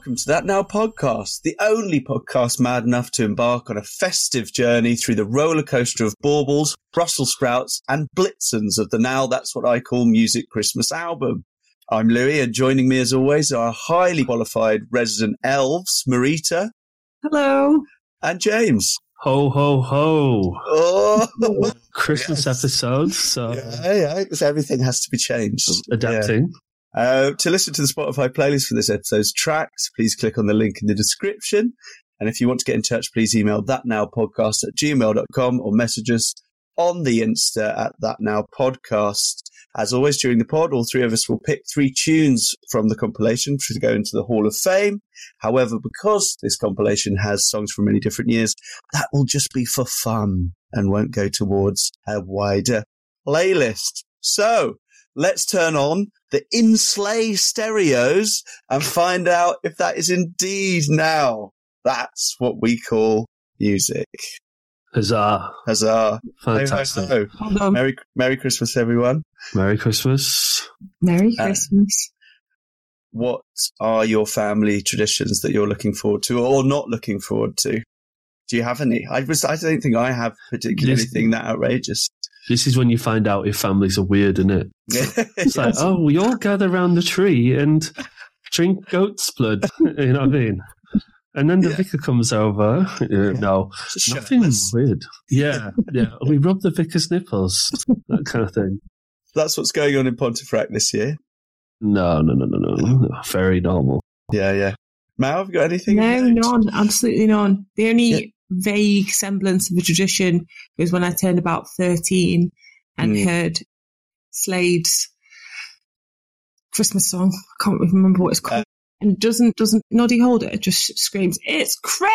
welcome to That Now podcast, the only podcast mad enough to embark on a festive journey through the roller coaster of baubles, Brussels sprouts, and blitzens of the now that's what I call music Christmas album. I'm Louis, and joining me as always are highly qualified resident elves, Maurita Hello. and James. Ho ho ho! Oh, Christmas Yes. episode, so yeah, yeah, 'cause everything has to be changed. Yeah. adapting. Uh, to listen to the Spotify playlist for this episode's tracks, please click on the link in the description. And if you want to get in touch, please email thatnowpodcast at gmail.com or message us on the Insta at thatnowpodcast. As always, during the pod, all three of us will pick three tunes from the compilation to go into the Hall of Fame. However, because this compilation has songs from many different years, that will just be for fun and won't go towards a wider playlist. So let's turn on the Inslay stereos and find out if that is indeed now. That's what we call music. Huzzah! Huzzah. Fantastic. Ho, ho, ho. Merry, Merry Christmas, everyone. Merry Christmas. Merry Uh, Christmas. What are your family traditions that you're looking forward to or not looking forward to? Do you have any? I was, I don't think I have particularly anything that outrageous. This is when you find out if families are weird, isn't it? It's like, oh, we all gather around the tree and drink goat's blood. you know what I mean? And then the Yeah. vicar comes over. Uh, no, nothing weird. Yeah, yeah. We rub the vicar's nipples, that kind of thing. That's what's going on in Pontefract this year. No, no, no, no, no. Very normal. Yeah, yeah. Mal, have you got anything? No, none. Absolutely none. The only Yeah. Vague semblance of a tradition was when I turned about 13 and Mm. heard Slade's Christmas song. I can't remember what it's called. Uh, and doesn't doesn't Noddy hold it it just screams, "It's Christmas!"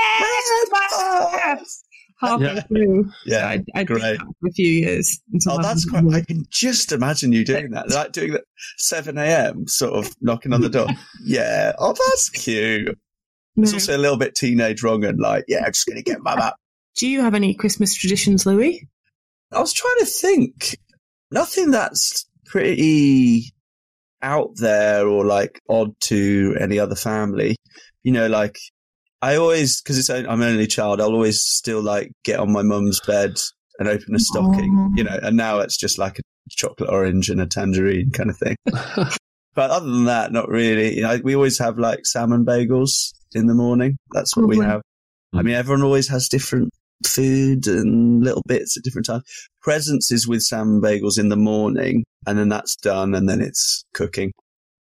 halfway Yeah. through. Yeah. I, I did that for a few years. Oh, that's quite. I can just imagine you doing that, like doing that seven a.m. sort of knocking on the door. Yeah. Oh, that's cute. It's No. also a little bit teenage wrong and like, yeah, I'm just gonna get mum up. Uh, do you have any Christmas traditions, Louis? I was trying to think. Nothing that's pretty out there or like odd to any other family. You know, like I always because it's I'm an only child. I'll always still like get on my mum's bed and open a stocking. You know, and now it's just like a chocolate orange and a tangerine kind of thing. But other than that, not really. You know, we always have like salmon bagels in the morning. That's what we Lovely. have. I mean, everyone always has different food and little bits at different times. Presents is with salmon bagels in the morning, and then that's done, and then it's cooking.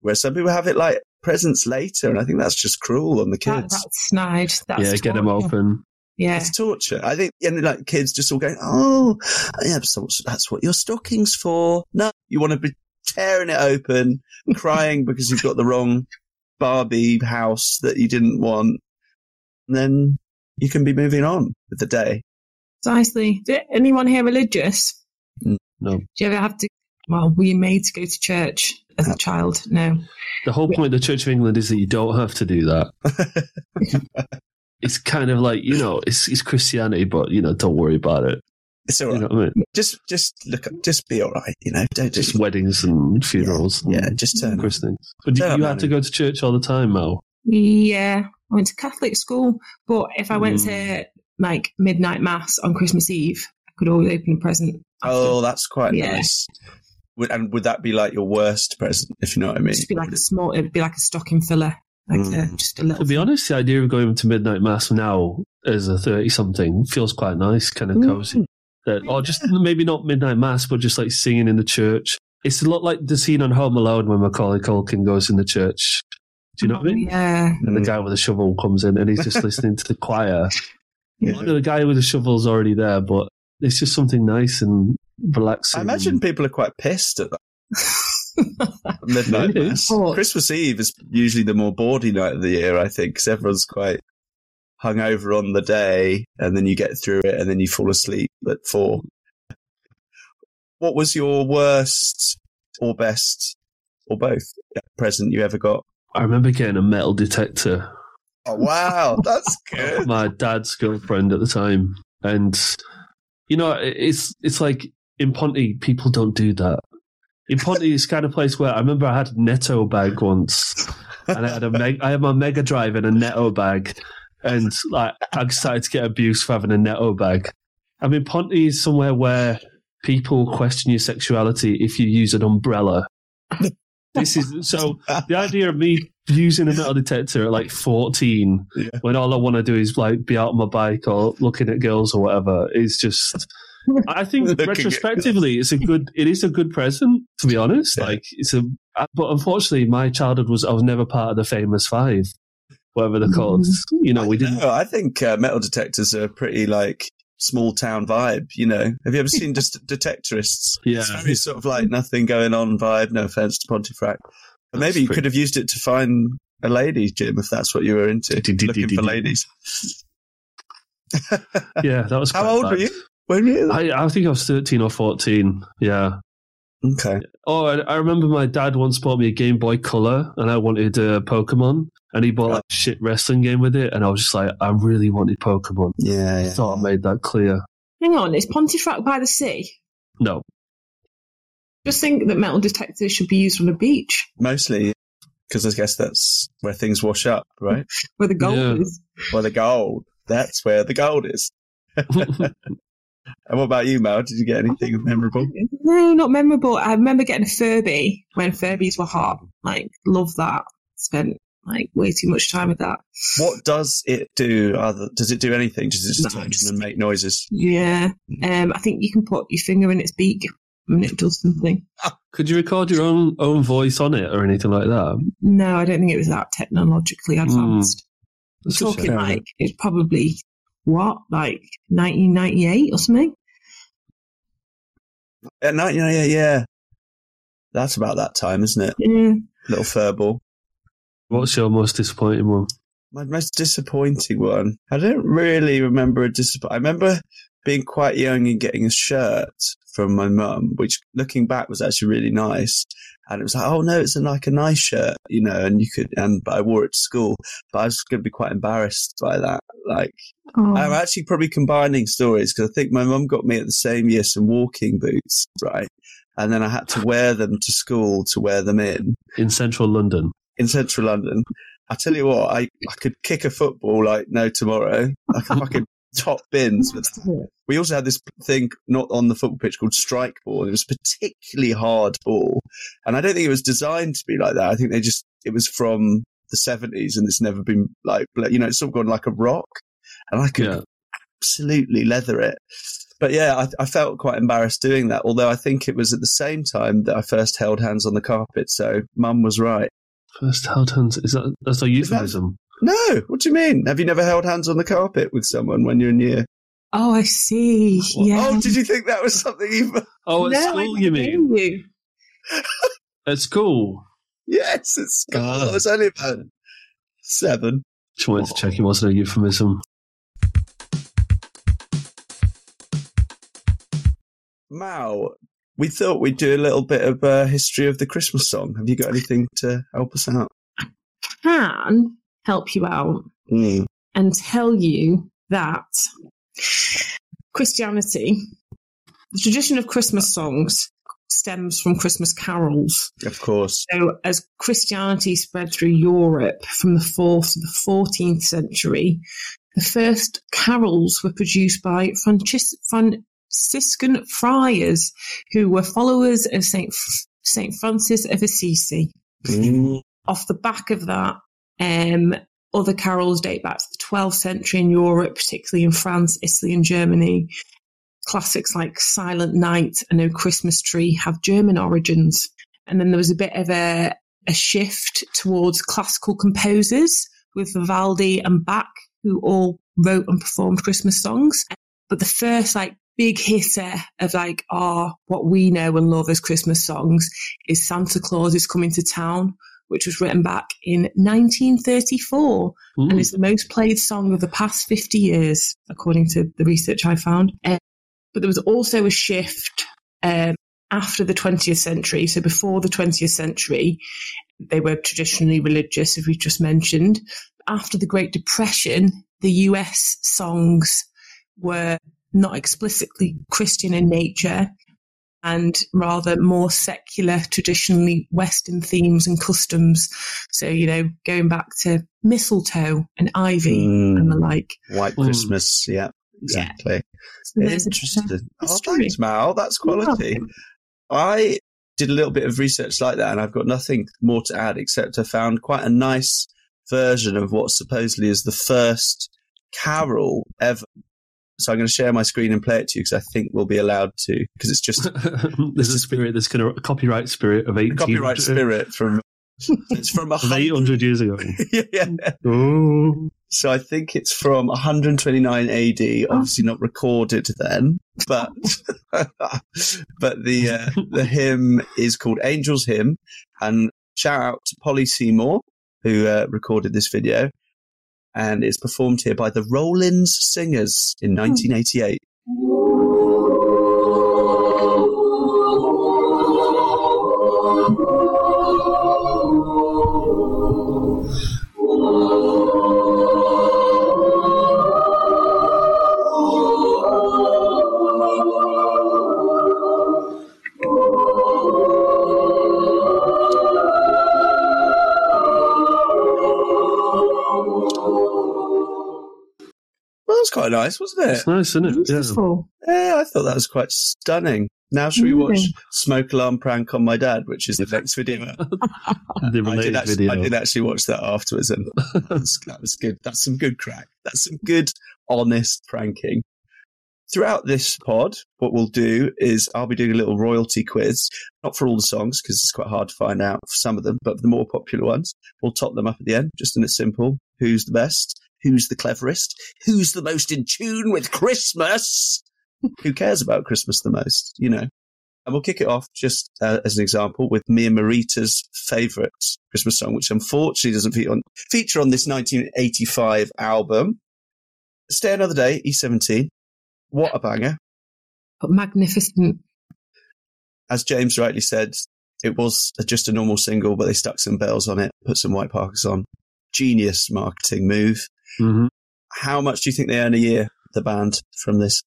Where some people have it like presents later, and I think that's just cruel on the That, kids. that's snide. That's yeah, get them open. Yeah. It's torture. I think, and like kids just all going, "Oh, yeah, so that's what your stocking's for." No, you want to be tearing it open, crying because you've got the wrong Barbie house that you didn't want. And then you can be moving on with the day. Precisely. Is anyone here religious? No. Do you ever have to? Well, were you made to go to church as a uh, child? No. The whole point of the Church of England is that you don't have to do that. it's kind of like you know, it's it's Christianity, but you know, don't worry about it. It's all You know what I mean? Just, just look, just be all right. You know, don't Just just, weddings and funerals, and yeah, just turn. christenings. But you, Turn up, you have to go to church all the time, Mo. Yeah. I went to Catholic school, but if I went Mm. to like midnight mass on Christmas Eve, I could always open a present. after. Oh, that's quite Yeah. nice. Would, and would that be like your worst present, if you know what I mean? Just be like a small. It'd be like a stocking filler, like Mm. a, just a little. To be honest, the idea of going to midnight mass now as a thirty-something feels quite nice, kind of Mm. Cozy. That, or oh, just maybe not midnight mass, but just like singing in the church. It's a lot like the scene on Home Alone when Macaulay Culkin goes in the church. Do you know what I mean? Oh, yeah. And the guy with the shovel comes in and he's just listening to the choir. Yeah. The guy with the shovel's already there, but it's just something nice and relaxing. I imagine people are quite pissed at that midnight mass. Oh. Christmas Eve is usually the more bawdy night of the year, I think, because everyone's quite hungover on the day, and then you get through it, and then you fall asleep at four. What was your worst or best or both present you ever got? I remember getting a metal detector. Oh wow, that's good. my dad's girlfriend at the time, and you know, it's it's like in Ponty, people don't do that. In Ponty, it's kind of place where I remember I had a Netto bag once, and I had a meg- I had my Mega Drive in a Netto bag, and like I started to get abused for having a Netto bag. I mean, Ponte is somewhere where people question your sexuality if you use an umbrella. this is so the idea of me using a metal detector at like 14 Yeah. when all I want to do is like be out on my bike or looking at girls or whatever is just I think retrospectively it's a good it is a good present to be honest Yeah. like it's a but unfortunately my childhood was I was never part of the famous five whatever they're called you know we didn't No, I think uh, metal detectors are pretty like small town vibe. You know, have you ever seen just detectorists? yeah It's very sort of like nothing going on vibe. No offense to Pontefract, but maybe you pretty- could have used it to find a lady, Jim, if that's what you were into, looking for ladies. yeah that was How quite old were you? When were you? I, I think I was 13 or 14 yeah Okay. Oh, I, I remember my dad once bought me a Game Boy Color, and I wanted uh, Pokemon, and he bought like a shit wrestling game with it, and I was just like, I really wanted Pokemon. Yeah, I yeah. thought I made that clear. Hang on, is Pontefract by the sea? No, Just think that metal detectors should be used on a beach Mostly because I guess that's where things wash up, right? where the gold Yeah. is. Where the gold. That's where the gold is. And what about you, Mel? Did you get anything memorable? No, not memorable. I remember getting a Furby when Furbies were hot. Like, love that. Spent like way too much time with that. What does it do? Other does it do anything? Does it just No, just- and make noises? Yeah. Um, I think you can put your finger in its beak and it does something. could you record your own own voice on it or anything like that? No, I don't think it was that technologically advanced. That's a Talking like it's probably what, like 1998 or something. Yeah, no, yeah, yeah, yeah. That's about that time, isn't it? Yeah. Little furball. What's your most disappointing one? My most disappointing one. I don't really remember a disappoint. I remember being quite young and getting a shirt from my mum, which looking back was actually really nice. And it was like, oh no, it's a, like a nice shirt, you know, and you could, and but I wore it to school. But I was going to be quite embarrassed by that. Like, Oh. I'm actually probably combining stories because I think my mum got me at the same year some walking boots, right? And then I had to wear them to school to wear them in In central London. in central London. I tell you what, I, I could kick a football like no tomorrow. Like a fucking top bins. We also had this thing not on the football pitch called strike ball. It was a particularly hard ball. And I don't think it was designed to be like that. I think they just, it was from the 70s and it's never been like, you know, it's sort of gone like a rock. And I could Yeah. absolutely leather it. But yeah, I, I felt quite embarrassed doing that. Although I think it was at the same time that I first held hands on the carpet. So mum was right. First held hands. Is that that's a that- euphemism? No, what do you mean? Have you never held hands on the carpet with someone when you're in year? Oh, I see. Yeah. Oh, did you think that was something even? Oh, at No, school, you mean? knew you. At school. Yes, it's school. Ah. I was only about seven. Just wanted to check it wasn't a euphemism. Mao, we thought we'd do a little bit of uh, history of the Christmas song. Have you got anything to help us out? Can help you out Mm. and tell you that Christianity, the tradition of Christmas songs, stems from Christmas carols. Of course. So, as Christianity spread through Europe from the 4th to the 14th century, the first carols were produced by Francis- Franciscan friars who were followers of Saint, Saint Francis of Assisi. Mm. Off the back of that, um, other carols date back to the 12th century in Europe, particularly in France, Italy, and Germany. Classics like Silent Night and O Christmas Tree have German origins. And then there was a bit of a, a shift towards classical composers with Vivaldi and Bach, who all wrote and performed Christmas songs. But the first like big hitter of like our what we know and love as Christmas songs is Santa Claus is Coming to Town, which was written back in 1934 Ooh. and is the most played song of the past 50 years, according to the research I found. Uh, but there was also a shift um, after the 20th century. So before the 20th century, they were traditionally religious, as we've just mentioned. After the Great Depression, the US songs were not explicitly Christian in nature. And rather more secular, traditionally Western themes and customs. So, you know, going back to mistletoe and ivy Mm. and the like. White Mm. Christmas. Yeah, exactly. So there's a- Interesting. Oh, thanks, Mal. That's quality. I did a little bit of research like that, and I've got nothing more to add except I found quite a nice version of what supposedly is the first carol ever. So I'm going to share my screen and play it to you because I think we'll be allowed to because it's just there's a spirit, there's kind of copyright spirit of 18, copyright spirit from. It's from a 800 years ago. yeah, yeah. Oh. So I think it's from 129 AD, obviously not recorded then, but but the uh, the hymn is called Angel's Hymn, and shout out to Polly Seymour who uh, recorded this video, and it's performed here by the Rollins Singers in hmm. 1988. Well, that's quite nice, wasn't it? It's nice, isn't it? Yeah. Beautiful. Yeah, I thought that was quite stunning. Now, should we watch mm. Smoke Alarm Prank on My Dad, which is the next video? The I did, related actually, video. I did actually watch that afterwards, and that's, that was good. That's some good crack. That's some good, honest pranking. Throughout this pod, what we'll do is I'll be doing a little royalty quiz, not for all the songs because it's quite hard to find out for some of them, but for the more popular ones, we'll top them up at the end, just in a simple who's the best, who's the cleverest, who's the most in tune with Christmas. Who cares about Christmas the most, you know? And we'll kick it off just uh, as an example with Mia Maurita's favourite Christmas song, which unfortunately doesn't feature on, feature on this 1985 album. Stay Another Day, E17. What a banger. But magnificent. As James rightly said, it was just a normal single, but they stuck some bells on it, put some white parkers on. Genius marketing move. Hmm How much do you think they earn a year, the band, from this?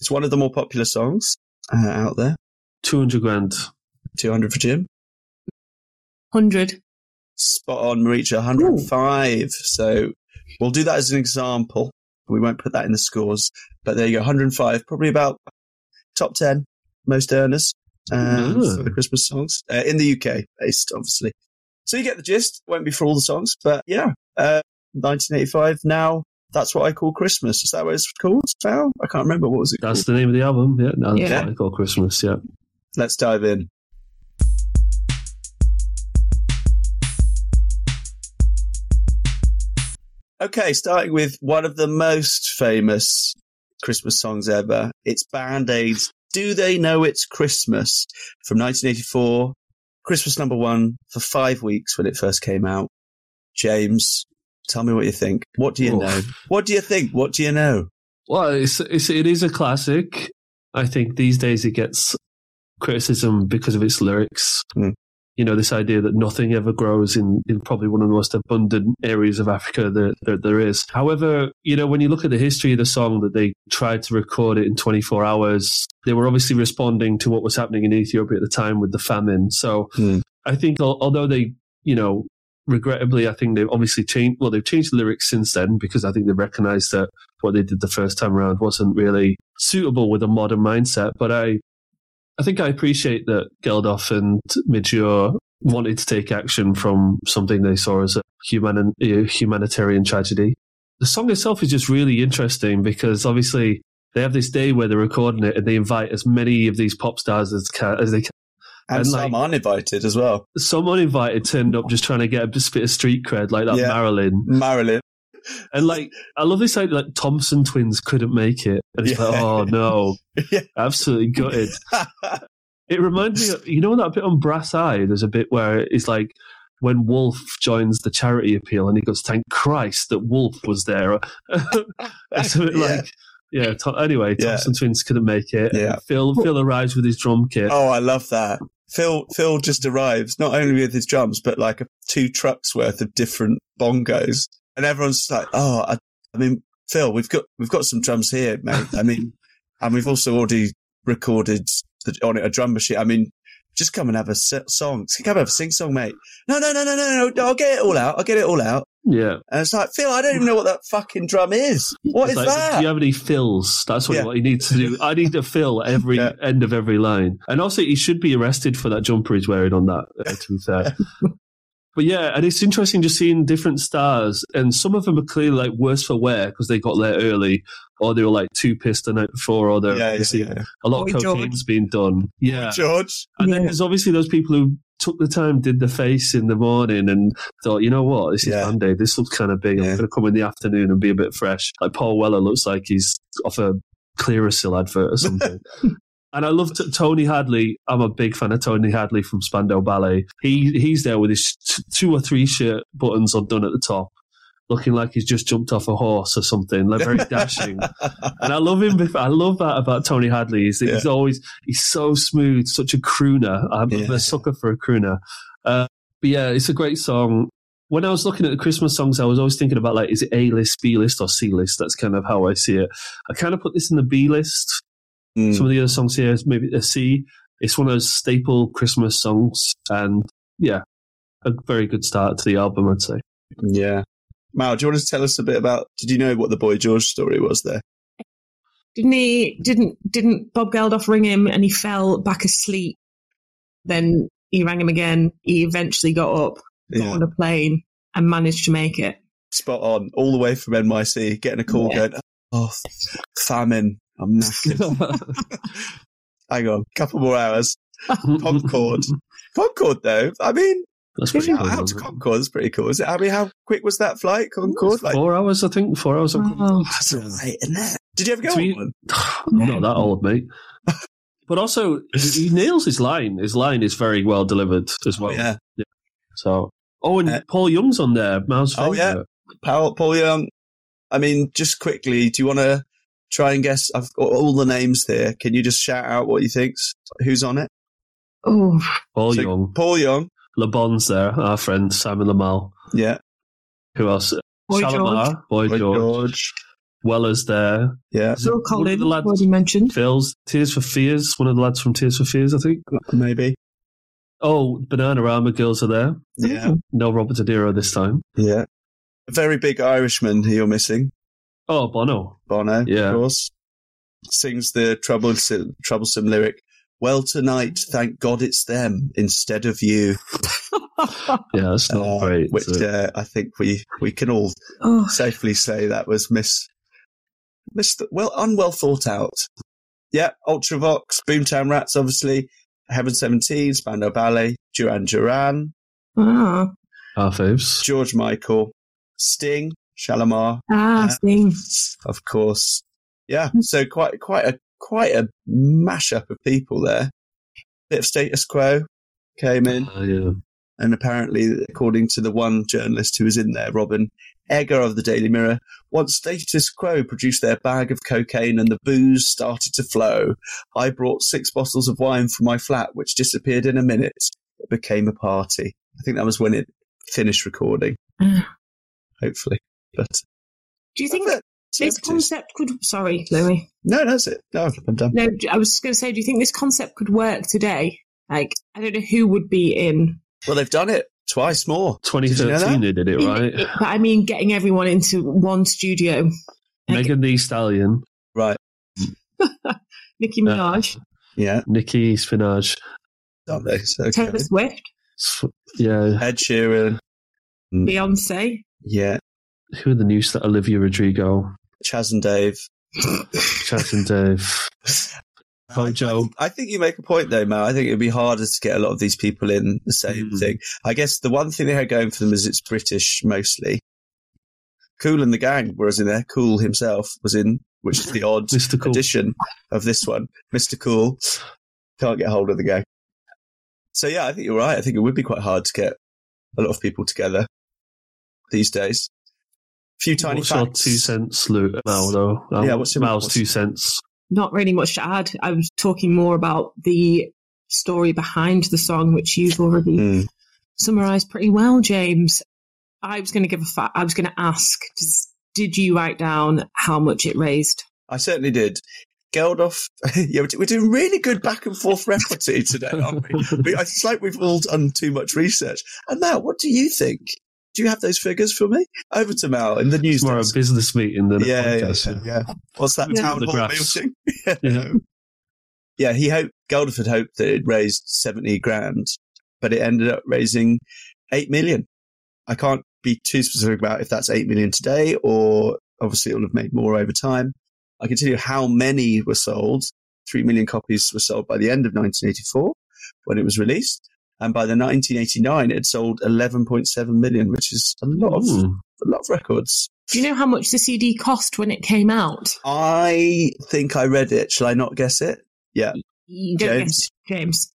It's one of the more popular songs uh, out there. 200 grand. 200 for Jim. 100. Spot on, Maricha, 105. So we'll do that as an example. We won't put that in the scores, but there you go, 105. Probably about top 10 most earners um, Ah. for the Christmas songs uh, in the UK, based obviously. So you get the gist. Won't be for all the songs, but yeah, uh, 1985. Now that's what I call Christmas. Is that what it's called? Now I can't remember what was it. That's called? the name of the album. Yeah, no, that's Yeah. what I call Christmas. Yeah. Let's dive in. Okay, starting with one of the most famous Christmas songs ever. It's Band Aid's Do They Know It's Christmas from 1984. Christmas number one for five weeks when it first came out. James, tell me what you think. What do you Oof. know? What do you think? What do you know? Well, it's, it's it is a classic. I think these days it gets criticism because of its lyrics. Mm. You know, this idea that nothing ever grows in, in probably one of the most abundant areas of Africa that, that there is. However, you know, when you look at the history of the song, that they tried to record it in 24 hours, they were obviously responding to what was happening in Ethiopia at the time with the famine. So Hmm. I think, al- although they, you know, regrettably, I think they've obviously changed. Well, they've changed the lyrics since then because I think they recognised that what they did the first time around wasn't really suitable with a modern mindset. But I, I think I appreciate that Geldof and Midge Ure wanted to take action from something they saw as a human, a humanitarian tragedy. The song itself is just really interesting because obviously they have this day where they're recording it and they invite as many of these pop stars as, can, as they can. And, And, some like- uninvited as well. Some uninvited turned up just trying to get a bit of street cred like that Yeah. Marilyn. Marilyn. And like, I love this idea like Thompson twins couldn't make it. And it's Yeah. like, oh no, Yeah. absolutely gutted. It reminds me of, you know, that bit on Brass Eye? There's a bit where it's like when Wolf joins the charity appeal and he goes, thank Christ that Wolf was there. it's a bit Yeah. like, yeah, to- anyway, Yeah. Thompson twins couldn't make it. Yeah. Phil, Phil arrives with his drum kit. Oh, I love that. Phil Phil just arrives not only with his drums, but like a, two trucks worth of different bongos, and everyone's like, "Oh, I, I mean, Phil, we've got we've got some drums here, mate. I mean, and we've also already recorded on it a drum machine. I mean, just come and have a song. Come have a sing song, mate. No, no, no, no, no, no. I'll get it all out. I'll get it all out. Yeah. And it's like, Phil, I don't even know what that fucking drum is. What it's is like, that? Do you have any fills? That's what, yeah. what he needs to do. I need to fill every yeah. end of every line. And also, he should be arrested for that jumper he's wearing on that, uh, to be fair. But yeah, and it's interesting just seeing different stars, and some of them are clearly like worse for wear because they got there early, or they were like too pissed the night before, or they're yeah, yeah, yeah. a lot Boy of cocaine's George. being done. Yeah, George. And then there's obviously those people who took the time, did the face in the morning, and thought, you know what, this is yeah. Monday. This looks kind of big. I'm going to come in the afternoon and be a bit fresh. Like Paul Weller looks like he's off a Clearasil advert or something. And I love t- Tony Hadley. I'm a big fan of Tony Hadley from Spandau Ballet. He he's there with his t- two or three shirt buttons undone at the top, looking like he's just jumped off a horse or something. Like very dashing. and I love him. I love that about Tony Hadley. That yeah. he's always he's so smooth, such a crooner. I'm, yeah. a sucker for a crooner. Uh, but yeah, it's a great song. When I was looking at the Christmas songs, I was always thinking about like, is it A list, B list, or C list? That's kind of how I see it. I kind of put this in the B list Mm. Some of the other songs here, maybe a C. It's one of those staple Christmas songs, and yeah, a very good start to the album, I'd say. Yeah. Mal, do you want to tell us a bit about? Did you know what the Boy George story was there? Didn't he? Didn't didn't Bob Geldof ring him and he fell back asleep? Then he rang him again. He eventually got up, got yeah. on a plane, and managed to make it. Spot on, all the way from NYC, getting a call yeah. going, "Oh, famine! I'm knackered. Hang on, couple more hours. Concorde. Concorde, though. I mean, that's pretty cool. Out to Concorde is pretty cool. Is it? I mean, how quick was that flight, Concorde? Like, four hours, I think. Four hours. Oh, that's right, isn't it? Did you ever go on one? Not that old, mate. but also, he nails his line. His line is very well delivered as well. Oh, yeah. yeah. So, oh, and uh, Paul Young's on there. Mouse. Oh yeah, Paul, Paul Young. I mean, just quickly, do you want to try and guess. I've got all the names here. Can you just shout out what you think's who's on it? Oh, Paul so, Young. Paul Young. Le Bon's there. Our friend Simon Lamal. Yeah. Who else? Boy Shalimar, George. Boy, Boy George. George. Weller's there. Yeah. Phil Collins, the lads, already mentioned. Phil's Tears for Fears, one of the lads from Tears for Fears, I think. Maybe. Oh, Bananarama girls are there. Yeah. Mm-hmm. No Robert De Niro this time. Yeah. A very big Irishman you're missing. Oh, Bono. Bono, yeah. of course. Sings the troublesome, troublesome lyric, Well, tonight, thank God it's them instead of you. yeah, that's not uh, great. Which uh, I think we, we can all oh. safely say that was miss, miss, well, unwell thought out. Yeah, Ultravox, Boomtown Rats, obviously, Heaven 17, Spandau Ballet, Duran Duran. Ah. Our faves. George Michael, Sting, Shalimar. Ah, uh, Of course. Yeah. So quite quite a quite a mashup of people there. Bit of status quo came in. Uh, yeah. And apparently, according to the one journalist who was in there, Robin Eggar of the Daily Mirror, once status quo produced their bag of cocaine and the booze started to flow, I brought six bottles of wine from my flat, which disappeared in a minute. It became a party. I think that was when it finished recording. Hopefully. But do you think this concept could? Sorry, Louis. No, that's it. No, I'm done. No, I was going to say, do you think this concept could work today? Like, I don't know who would be in. Well, they've done it twice more. 2013 did you know they did it, right? It, but I mean, getting everyone into one studio. Megan Thee Stallion. Right. Nicki Minaj. Uh, yeah. Nicki Spinach. Okay. Taylor Swift. Yeah. Ed Sheeran. Beyonce. Yeah. Who are the new that Olivia Rodrigo? Chas and Dave. Chaz and Dave. Hi, Joe. I think you make a point though, Mal. I think it'd be harder to get a lot of these people in the same mm. thing. I guess the one thing they had going for them is it's British mostly. Kool and the Gang whereas in there. Cool himself was in, which is the odd cool. edition of this one. Mr. Cool. Can't get hold of the gang. So yeah, I think you're right. I think it would be quite hard to get a lot of people together these days few tiny what's facts. two cents, Luke, Mal, though? Um, yeah, what's your, Mal's what's two cents? Not really much to add. I was talking more about the story behind the song, which you've already mm. summarised pretty well, James. I was going to give a fa- I was going to ask, does, did you write down how much it raised? I certainly did. Geldof. yeah, we're we're doing really good back and forth repartee today, aren't we? We- It's like we've all done too much research. And Mal, what do you think? Do you have those figures for me? Over to Mel in the news. It's more a business meeting than a yeah, yeah, podcast. yeah, yeah. What's that Yeah. town The hall graphs. meeting? Yeah. yeah, he hoped Geldof had hoped that it raised seventy grand, but it ended up raising eight million. I can't be too specific about if that's eight million today, or obviously it will have made more over time. I can tell you how many were sold. Three million copies were sold by the end of 1984 when it was released, and by the 1989 it had sold 11.7 million, which is a lot of Hmm. a lot of records. Do you know how much the CD cost when it came out? I think I read it. Shall I not guess it? Yeah. You don't James? guess it, James.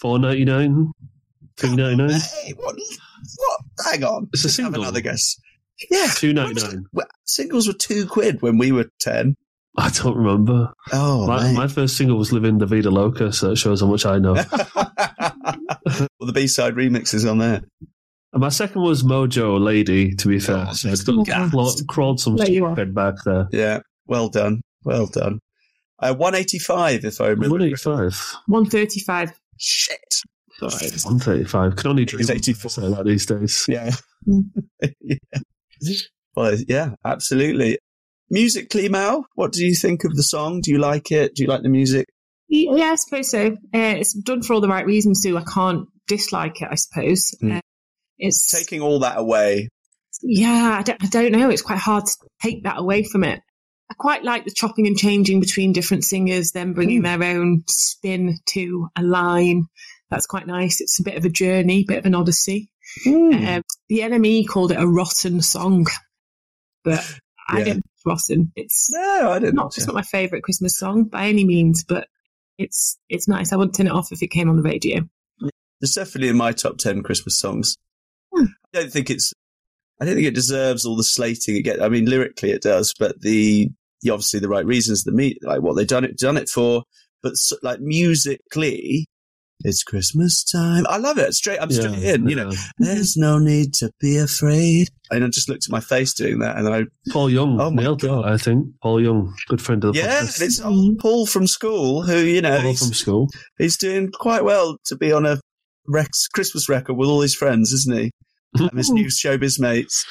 Four ninety nine, three ninety nine, Hey, what? What? Hang on. It's a Let's have another guess. Yeah. two ninety nine. Well, singles were two quid when we were 10. I don't remember. Oh, my, my first single was "Living la Vida Loca," so it shows how much I know. well, the B-side remix is on there. And my second was Mojo Lady. To be fair, Oh, so I still yeah. cla- crawled some There you are. stupid back there. Yeah. Well done. Well done. Uh, 185, if I remember. One eighty five. 135. Shit. Sorry. One thirty five. Can only It was dream 84. that these days. Yeah. Yeah. Well, yeah, absolutely. Musically, Mal, what do you think of the song? Do you like it? Do you like the music? Yeah, I suppose so. Uh, it's done for all the right reasons, so I can't dislike it, I suppose. Mm. Uh, it's Taking all that away. yeah, I don't, I don't know. It's quite hard to take that away from it. I quite like the chopping and changing between different singers, then bringing their own spin to a line. That's quite nice. It's a bit of a journey, bit of an odyssey. Um, the NME called it a rotten song, but I Yeah. don't it's rotten. It's no, I didn't. not it's not my favourite Christmas song by any means, but it's it's nice. I wouldn't turn it off if it came on the radio. It's definitely in my top ten Christmas songs. Hmm. I don't think it's. I don't think it deserves all the slating it gets. I mean, lyrically it does, but the, the obviously the right reasons, the meat, like what they done it done it for, but s like musically, it's Christmas time. I love it. Straight, I'm straight in. You know, yeah. there's no need to be afraid. And I just looked at my face doing that, and I Paul Young Oh nailed God. it. I think Paul Young, good friend of the yeah, podcast. it's Paul from school who you know Paul he's, from school. he's doing quite well to be on a Rex Christmas record with all his friends, isn't he? and his new showbiz mates.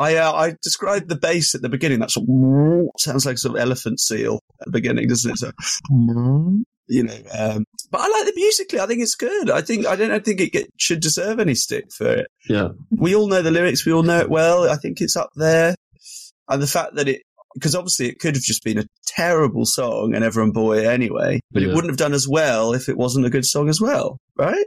I uh, I described the bass at the beginning. That sort of sounds like sort of elephant seal at the beginning, doesn't it? So, you know, um, but I like the musically. I think it's good. I think I don't. I think it get, should deserve any stick for it. Yeah, We all know the lyrics. We all know it well. I think it's up there, and the fact that it because obviously it could have just been a terrible song and everyone bought it anyway, but it wouldn't have done as well if it wasn't a good song as well, right?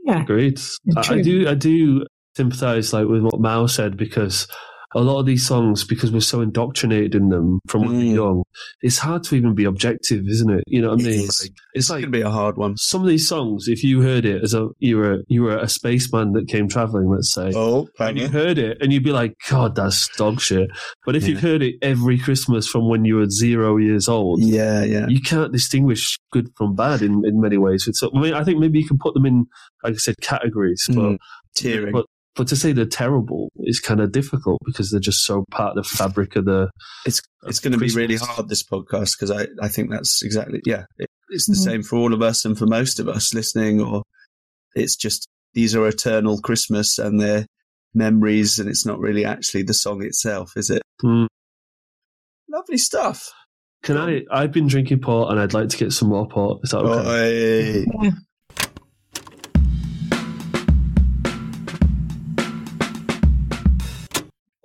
Yeah, agreed. I, I do. I do sympathise like with what Mao said because a lot of these songs, because we're so indoctrinated in them from when Mm. we're young, it's hard to even be objective, isn't it? You know what I mean? is. Like, it's It's like going to be a hard one. some of these songs. If you heard it as a you were you were a spaceman that came traveling, let's say. Oh, And you heard it, and you'd be like, "God, that's dog shit." But if Yeah. you've heard it every Christmas from when you were zero years old, yeah, yeah. you can't distinguish good from bad in, in many ways. So, I mean, I think maybe you can put them in, like I said, categories. But, Mm, Tearing. but but to say they're terrible is kind of difficult because they're just so part of the fabric of the. it's of it's going to be really hard this podcast because I, I think that's exactly yeah it, it's the Mhm. same for all of us and for most of us listening or it's just these are eternal Christmas and they're memories and it's not really actually the song itself is it Mm. lovely stuff Can I? I've been drinking port, and I'd like to get some more port. Is that okay? Oi. Yeah.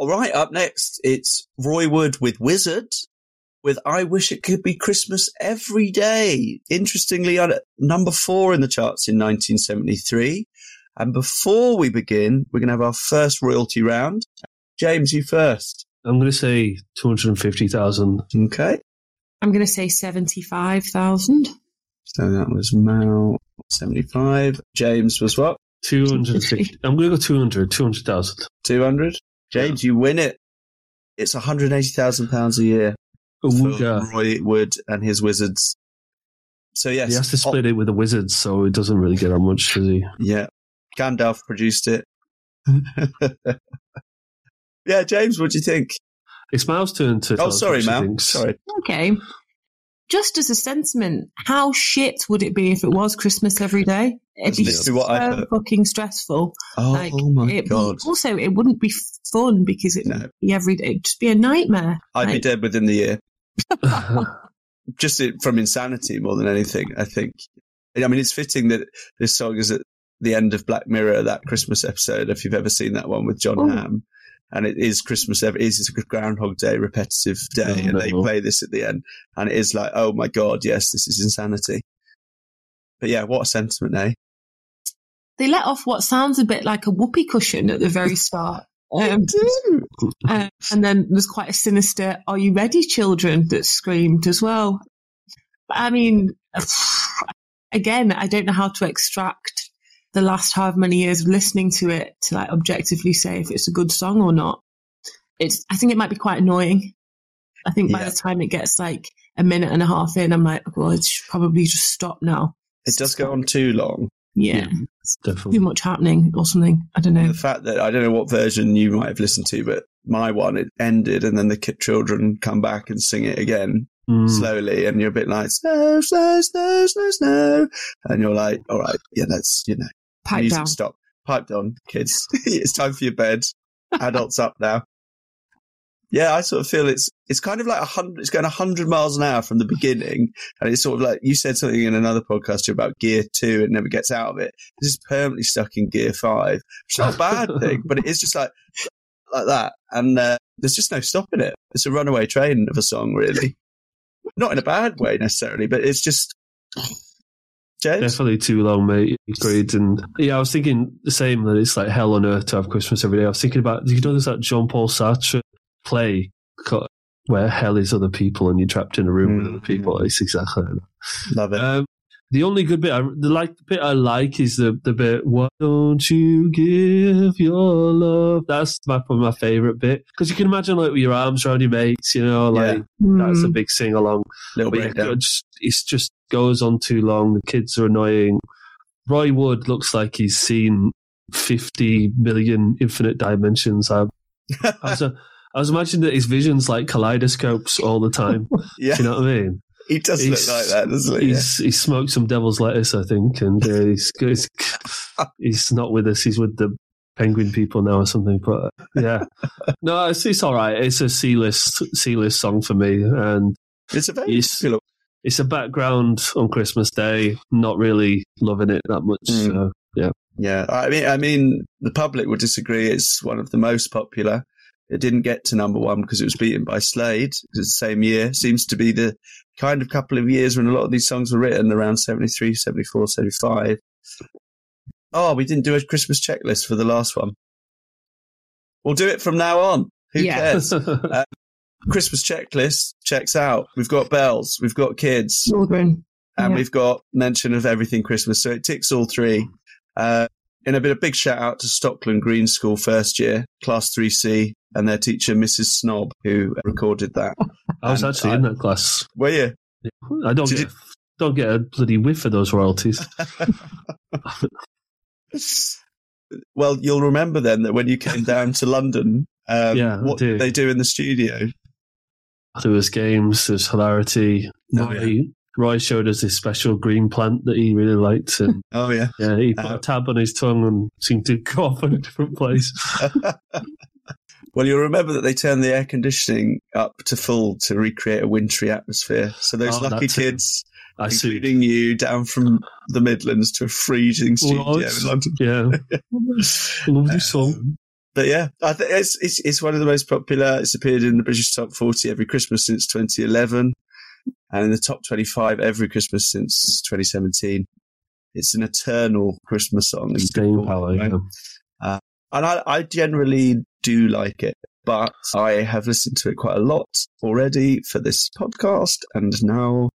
All right up next it's Roy Wood with Wizzard with I Wish It Could Be Christmas Every Day. Interestingly, on number four in the charts in 1973. And before we begin, we're going to have our first royalty round. James, you first. I'm going to say two hundred and fifty thousand. Okay. I'm going to say seventy-five thousand. So that was Mal, 75. James was what? Two hundred and fifty. I'm going to go 200, 200,000. 200. James, you win it. It's £180,000 a year Oh, for Wooga. Roy Wood and his Wizards. So, yes. He has to split it with the wizards, so it doesn't really get that much, does he? Yeah. Gandalf produced it. yeah, James, what do you think? It's Miles' turn to. Oh, tell Oh, us sorry, what Mal. Sorry. Okay. Just as a sentiment, how shit would it be if it was Christmas every day? It'd be That's what I so fucking stressful. Oh Like, my It'd god! also, it wouldn't be fun because it No. would be every day. It'd just be a nightmare. I'd be dead within the year. Just uh, from insanity more than anything. I think. I mean, it's fitting that this song is at the end of Black Mirror, that Christmas episode. If you've ever seen that one with John Oh. Hamm, and it is Christmas. Every, it is a Groundhog Day repetitive day, Oh, and they no. play this at the end, and it is like, oh my god, yes, this is insanity. But yeah, what a sentiment, eh? They let off what sounds a bit like a whoopee cushion at the very start. Um, uh, and then there's quite a sinister "Are you ready, children?" that screamed as well. But, I mean, again, I don't know how to extract the last however many years of listening to it to like objectively say if it's a good song or not. It's. I think it might be quite annoying. I think by Yeah. the time it gets like a minute and a half in, I'm like, well, it should probably just stop now. It does go on too long. Yeah, Yeah. too Definitely. much happening or something. I don't know. The fact that I don't know what version you might have listened to, but my one it ended, and then the kid children come back and sing it again Mm. slowly, and you're a bit like snow, snow, snow, snow, snow, and you're like, all right, yeah, that's you know, Pipe music down. stop, pipe down, kids, it's time for your bed, adults up now. Yeah, I sort of feel it's it's kind of like a hundred. It's going a hundred miles an hour from the beginning, and it's sort of like you said something in another podcast about gear two. It never gets out of it. This is permanently stuck in gear five. It's not a bad thing, but it is just like like that, and uh, there's just no stopping it. It's a runaway train of a song, really. Not in a bad way necessarily, but it's just. James, Definitely too long, mate. Agreed. And yeah, I was thinking the same that it's like hell on earth to have Christmas every day. I was thinking about, you know, there's that Jean Paul Sartre play where hell is other people and you're trapped in a room with Mm. other people. It's exactly like that. love it. Um, the only good bit, I, the like the bit I like is the the bit. Why don't you give your love? That's my probably my favorite bit because you can imagine like with your arms around your mates, you know, like mm-hmm. that's a big sing along. Little But yeah, breakdown. it just, it's just goes on too long. The kids are annoying. Roy Wood looks like he's seen 50 million infinite dimensions. I, I, was, I was imagining that his vision's like kaleidoscopes all the time. yeah, Do you know what I mean? He does He's- look like that, doesn't he? Yeah. He smoked some devil's lettuce, I think, and uh, he's, he's, he's not with us. He's with the penguin people now or something. But yeah, no, it's, it's all right. It's a C list C list song for me, and It's a very popular it's a background on Christmas Day. Not really loving it that much. Mm. So Yeah, I mean, I mean, the public would disagree. It's one of the most popular. It didn't get to number one because it was beaten by Slade. The same year. Seems to be the kind of couple of years when a lot of these songs were written around 73, 74, 75. Oh, we didn't do a Christmas checklist for the last one. We'll do it from now on. Who Yeah. cares? Christmas checklist checks out. We've got bells, we've got kids, Children. and Yeah. we've got mention of everything Christmas. So it ticks all three. Uh, and a bit of big shout out to Stockland Green School first year, class 3C, and their teacher, Mrs. Snob, who recorded that. I was And actually I- in that class. Were you? I don't Did get don't get a bloody whiff of those royalties. Well, you'll remember then that when you came down to London, um, Yeah, what do. did they do in the studio? There was games, there was hilarity. Oh, Roy, Roy showed us this special green plant that he really liked, and Oh, yeah. yeah, he put Uh, a tab on his tongue and seemed to go off in a different place. well, you'll remember that they turned the air conditioning up to full to recreate a wintry atmosphere. So those Oh, lucky it. kids, I see. including you, down from the Midlands to a freezing studio in London. Yeah, lovely song. Um, but yeah, I think it's, it's it's one of the most popular. It's appeared in the British Top 40 every Christmas since 2011, and in the top 25 every Christmas since 2017. It's an eternal Christmas song. It's Staying power. right? Yeah. Uh, and I, I generally do like it, but I have listened to it quite a lot already for this podcast, and now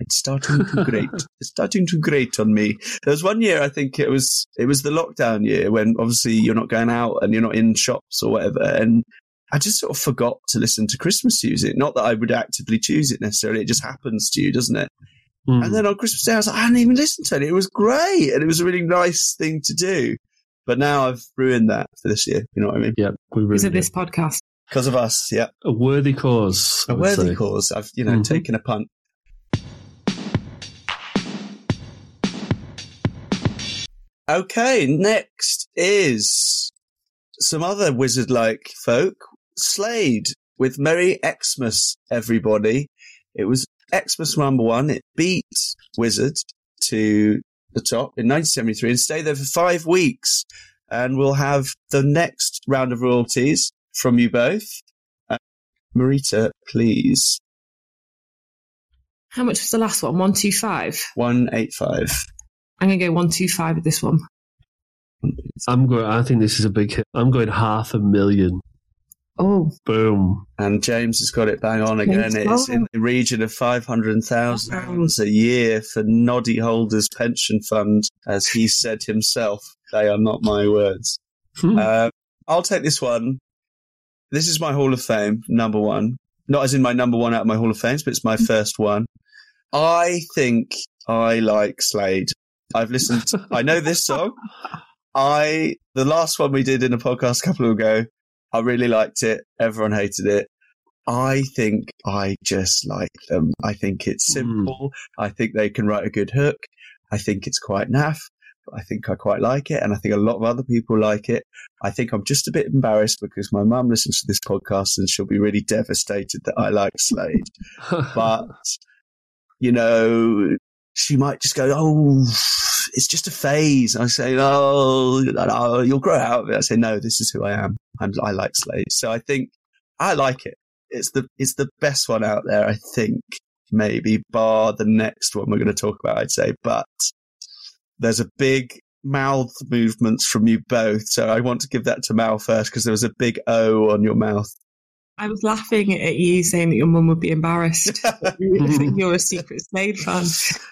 it's starting to grate. it's starting to grate on me. There was one year I think it was it was the lockdown year when obviously you're not going out and you're not in shops or whatever, and I just sort of forgot to listen to Christmas music. Not that I would actively choose it necessarily. It just happens to you, doesn't it? Mm. And then on Christmas Day, I was like, I didn't even listen to it. It was great. And it was a really nice thing to do. But now I've ruined that for this year. You know what I mean? Yeah. We ruined because of it. this podcast. Because of us. Yeah. A worthy cause. A worthy say. cause. I've, you know, mm-hmm. taken a punt. Okay, next is some other wizard like folk. Slade with Merry Xmas, everybody. It was Xmas number one. It beat Wizzard to the top in 1973 and stayed there for five weeks. And we'll have the next round of royalties from you both. Uh, Maurita, please. How much was the last one? 125? 185. I'm going to go 125 with this one. I'm going. I think this is a big hit. I'm going half a million. Oh, Boom. And James has got it bang on again. James It's in the region of £500,000 a year for Noddy Holders Pension Fund, as he said himself. They are not my words. Hmm. Uh, I'll take this one. This is my Hall of Fame, number one. Not as in my number one out of my Hall of Fames, but it's my first one. I think I like Slade. I've listened, To, I know this song. I, the last one we did in a podcast a couple of ago, I really liked it. Everyone hated it. I think I just like them. I think it's Mm. simple. I think they can write a good hook. I think it's quite naff. But I think I quite like it. And I think a lot of other people like it. I think I'm just a bit embarrassed because my mum listens to this podcast and she'll be really devastated that I like Slade. But, you know, she might just go, Oh, it's just a phase. I say, Oh, no, oh, you'll grow out of it. I say, No, this is who I am. I'm, I like Slade. So I think I like it. It's the, it's the best one out there, I think, maybe, bar the next one we're going to talk about, I'd say. But there's a big mouth movements from you both. So I want to give that to Mal first because there was a big O on your mouth. I was laughing at you saying that your mum would be embarrassed. that You're a secret Slade fan.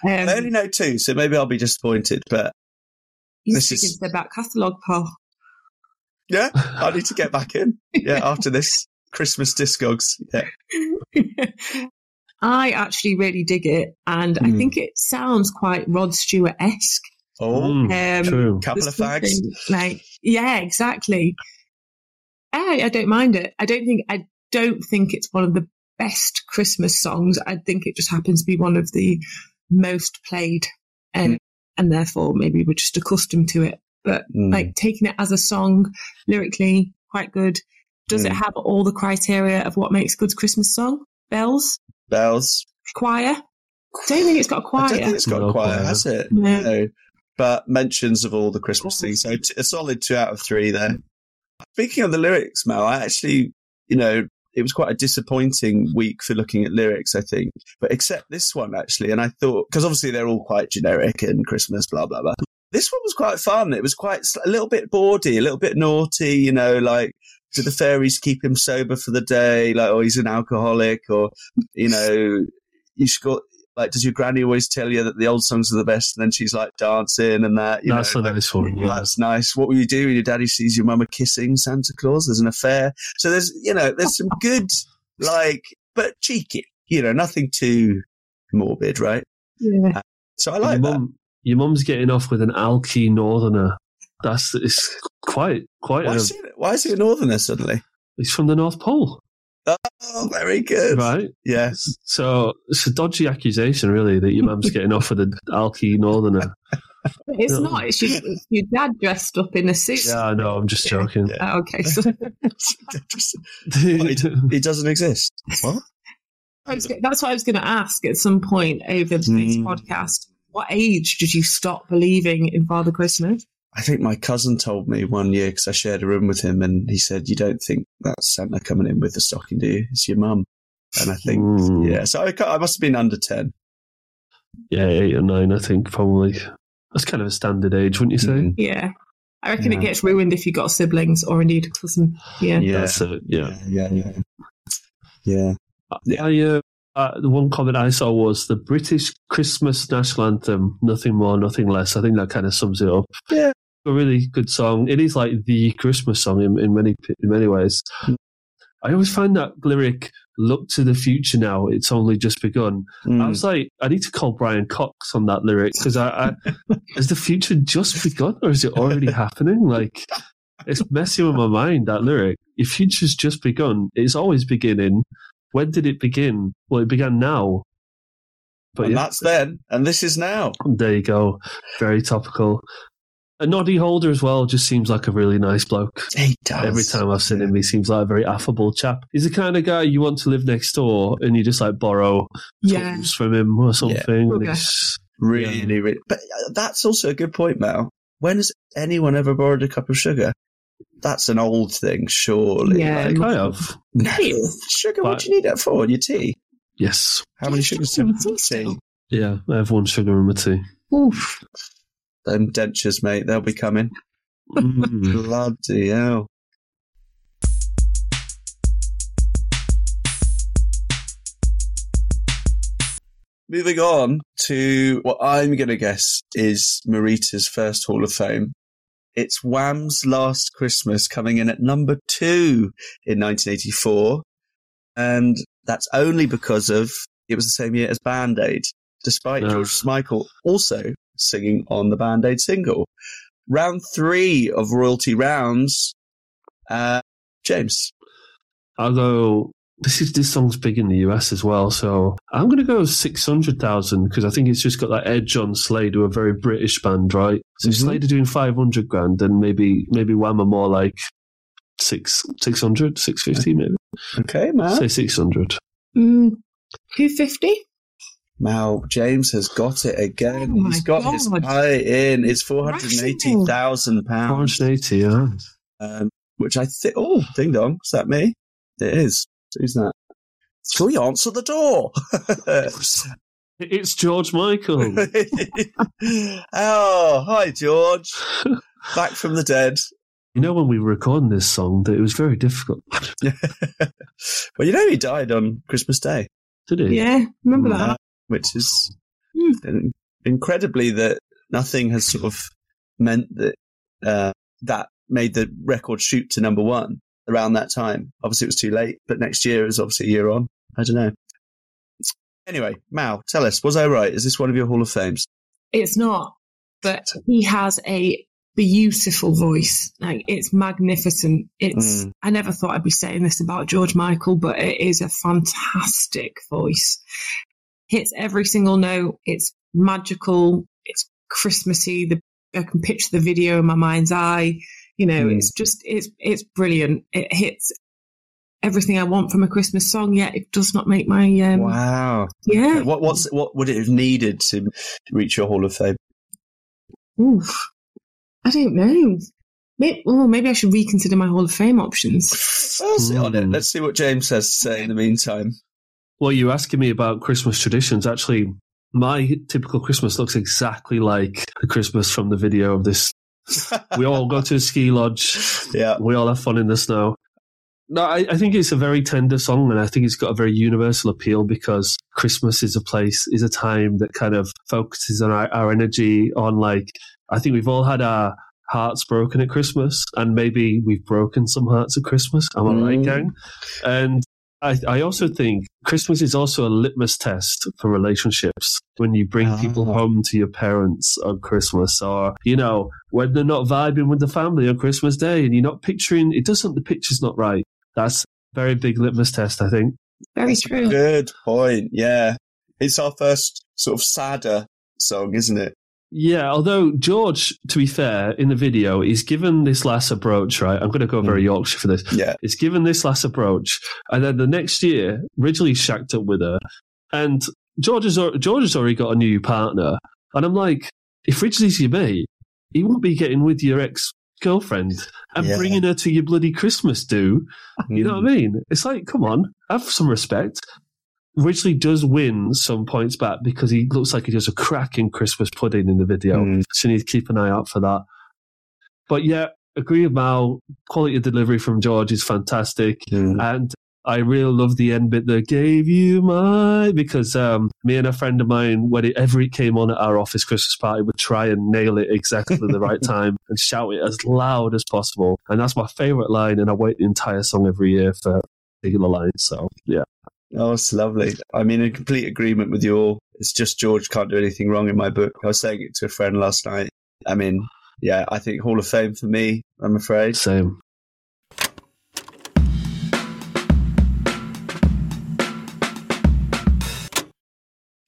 I Um, only know two, so maybe I'll be disappointed. But you this is- into their back catalogue, pal. yeah, I need to get back in. Yeah, after this Christmas discogs. Yeah. I actually really dig it, and I Mm. think it sounds quite Rod Stewart esque. Oh, Mm, Um, true. couple of fags. Like, yeah, exactly. I, I don't mind it. I don't think I don't think it's one of the best Christmas songs. I think it just happens to be one of the most played, and and therefore maybe we're just accustomed to it. But Mm. like taking it as a song, lyrically quite good. Does it Mm. have all the criteria of what makes a good Christmas song? Bells, bells. choir. Don't think it's got a I choir. don't think it's got a choir, choir. has it? No. No. But mentions of all the Christmas things. So t- a solid two out of three there. Speaking of the lyrics, Mel, I actually, you know, it was quite a disappointing week for looking at lyrics, I think. But except this one, actually. And I thought, because obviously they're all quite generic and Christmas, blah, blah, blah. This one was quite fun. It was quite a little bit bawdy, a little bit naughty, you know, like, do the fairies keep him sober for the day? Like, oh, he's an alcoholic, or, you know, you should go, like, does your granny always tell you that the old songs are the best? And then she's like dancing and that, you That's know. a nice one. Well, Yeah. that's nice. What will you do when your daddy sees your mama kissing Santa Claus? There's an affair. So there's, you know, there's some good, like, but cheeky, you know, nothing too morbid, right? Yeah. Uh, so I like your that. mum, your mum's getting off with an Alki Northerner. That's it's quite quite. Why A, is, he, why is he a northerner suddenly? he's from the North Pole, Oh, very good. right? Yes. So it's a dodgy accusation, really, that your mum's getting off with an Alki Northerner. It's No. not. It's your, your dad dressed up in a suit. Yeah, no. I'm just joking. Yeah. Oh, okay, so It doesn't exist. What? I was that's what I was going to ask at some point over this Hmm. podcast. What age did you stop believing in Father Christmas? I think my cousin told me one year because I shared a room with him, and he said, "You don't think that's Santa coming in with the stocking, do you? It's your mum." And I think, Hmm. yeah. So I, I must have been under ten. yeah, eight or nine, I think, probably. That's kind of a standard age, wouldn't you say? Mm. Yeah, I reckon Yeah. it gets ruined if you've got siblings or indeed a cousin. Yeah, Yeah. That's it. Yeah. yeah, yeah, yeah. Yeah. I, uh, uh, the one comment I saw was the British Christmas national anthem, nothing more, nothing less. I think that kind of sums it up. Yeah. A really good song. It is like the Christmas song in, in many in many ways. Mm. I always find that lyric, look to the future now, it's only just begun. I Mm. was like, I need to call Brian Cox on that lyric because I, I has the future just begun or is it already happening? Like, it's messing with my mind. That lyric, if future's just begun, it's always beginning. When did it begin? Well, it began now. But and yeah, that's then, and this is now. there you go. Very topical. And Noddy Holder as well just seems like a really nice bloke. He does. Every time I've seen him, he seems like a very affable chap. He's the kind of guy you want to live next door and you just like borrow Yeah. tools from him or something. Okay. It's- Really, really. But uh, that's also a good point, Mel. When has anyone ever borrowed a cup of sugar? That's an old thing, surely. Yeah. Like, I have. no, sugar, what do you need that for? Your tea? Yes. How many sugars do you have in tea? Yeah, I have one sugar in my tea. Oof. Them dentures, mate, they'll be coming. Mm. Bloody hell. Moving on to what I'm going to guess is Maurita's first Hall of Fame. It's Wham's Last Christmas coming in at number two in 1984. And that's only because of it was the same year as Band Aid, despite. George Michael also singing on the Band Aid single. Round three of royalty rounds. Uh, James. I'll. This is this song's big in the US as well, so I'm going to go six hundred thousand because I think it's just got that edge on Slade, who are a very British band, right? So if Mhm. Slade are doing five hundred grand, then maybe maybe Wham are more like six six hundred, six fifty, maybe. Okay, man. Say six hundred. Mm, 250? Mal, James has got it again. Oh He's got his God. eye in. It's £480,000, One hundred eighty. Yeah. um, which I think, oh, ding dong. Is that me? It is. Who's that? Shall we answer the door? It's George Michael. oh, hi, George. Back from the dead. you know when we were recording this song that it was very difficult. well, you know, he died on Christmas Day. Did he? Yeah, remember Uh, that? Which is Hmm. incredibly that nothing has sort of meant that uh, that made the record shoot to number one around that time. Obviously, it was too late, but next year is obviously a year on. I don't know. Anyway, Mal, tell us, was I right? Is this one of your Hall of Fames? It's not, but he has a beautiful voice. Like it's magnificent. It's. Mm. I never thought I'd be saying this about George Michael, but it is a fantastic voice. Hits every single note. It's magical. It's Christmassy. The I can picture the video in my mind's eye. You know, Mm. it's just it's it's brilliant. It hits everything I want from a Christmas song. Yet it does not make my um. wow. Yeah. What what's what would it have needed to reach your Hall of Fame? Oof. I don't know. Maybe, oh, maybe I should reconsider my Hall of Fame options. I'll sit on it. Mm. Let's see what James has to say in the meantime. Well, you're asking me about Christmas traditions. Actually, my typical Christmas looks exactly like the Christmas from the video of this. We all go to a ski lodge. yeah. We all have fun in the snow. No, I, I think it's a very tender song, and I think it's got a very universal appeal because Christmas is a place, is a time that kind of focuses on our, our energy on like. I think we've all had our hearts broken at Christmas, and maybe we've broken some hearts at Christmas. Am I right, Mm. gang? And I, I also think Christmas is also a litmus test for relationships when you bring people Ah. home to your parents on Christmas, or you know when they're not vibing with the family on Christmas Day, and you're not picturing it doesn't the picture's not right. That's a very big litmus test, I think. Very true. Good point. Yeah. It's our first sort of sadder song, isn't it? Yeah, although George, to be fair, in the video, he's given this last approach, right? I'm going to go very hmm. Yorkshire for this. Yeah. He's given this last approach. and then the next year, Ridgeley shacked up with her, and George has, George has already got a new partner. And I'm like, if Ridgeley's your mate, he won't be getting with your ex girlfriend and Yeah. bringing her to your bloody Christmas do. You know what I hmm. mean? It's like, come on, have some respect. Ridgeley does win some points back because he looks like he does a cracking Christmas pudding in the video. Mm. So you need to keep an eye out for that. But yeah, agree with Mal. Quality of delivery from George is fantastic. Mm. And I really love the end bit that gave you my because um, me and a friend of mine, whenever it came on at our office Christmas party, would try and nail it exactly the right time and shout it as loud as possible. And that's my favorite line. And I wait the entire song every year for particular line. So yeah, Oh, it's lovely. I mean, in complete agreement with you all. It's just George can't do anything wrong in my book. I was saying it to a friend last night. I mean, yeah, I think Hall of Fame for me, I'm afraid. same.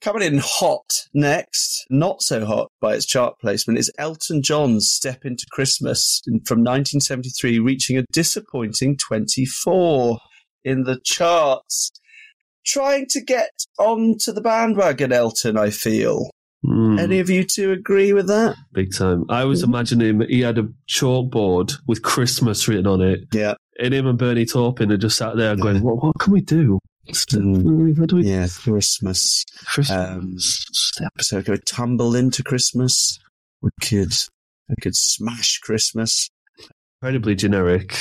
Coming in hot next, not so hot by its chart placement, is Elton John's Step Into Christmas from 1973, reaching a disappointing 24 in the charts. Trying to get onto the bandwagon, Elton, I feel. Mm, Any of you two agree with that? big time. I was imagining he had a chalkboard with Christmas written on it, Yeah. and him and Bernie Taupin are just sat there going, "What? What can we do? Mm. What do we? Yeah, Christmas. Christmas. Um, So we could tumble into Christmas. We could, we could smash Christmas. Incredibly generic.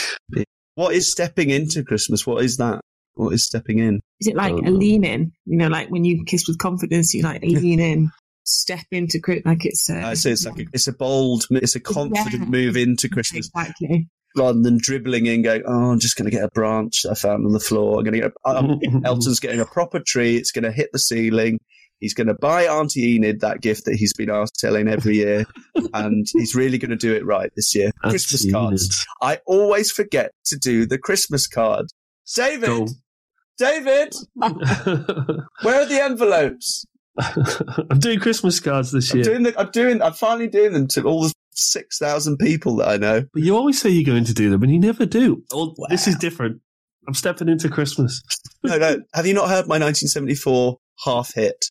What is stepping into Christmas? What is that? What is stepping in? Is it like Don't a know. lean in? You know, like when you kiss with confidence, you like lean in, step into crit like it's. Uh, I say it's like a, it's a bold, it's a confident Yeah. move into Christmas Exactly. rather than dribbling in, going, "Oh, I'm just going to get a branch that I found on the floor. I'm going to get." A, um, Elton's getting a proper tree. It's going to hit the ceiling. He's going to buy Auntie Enid that gift that he's been asked telling every year, and he's really going to do it right this year. Christmas That's cards. I always forget to do the Christmas card. David, Go. David, where are the envelopes? I'm doing Christmas cards this I'm year. doing the, I'm doing, I'm finally doing them to all the six thousand people that I know. But you always say you're going to do them, and you never do. Well, This is different. I'm stepping into Christmas. No, no. Have you not heard my 1974 half hit?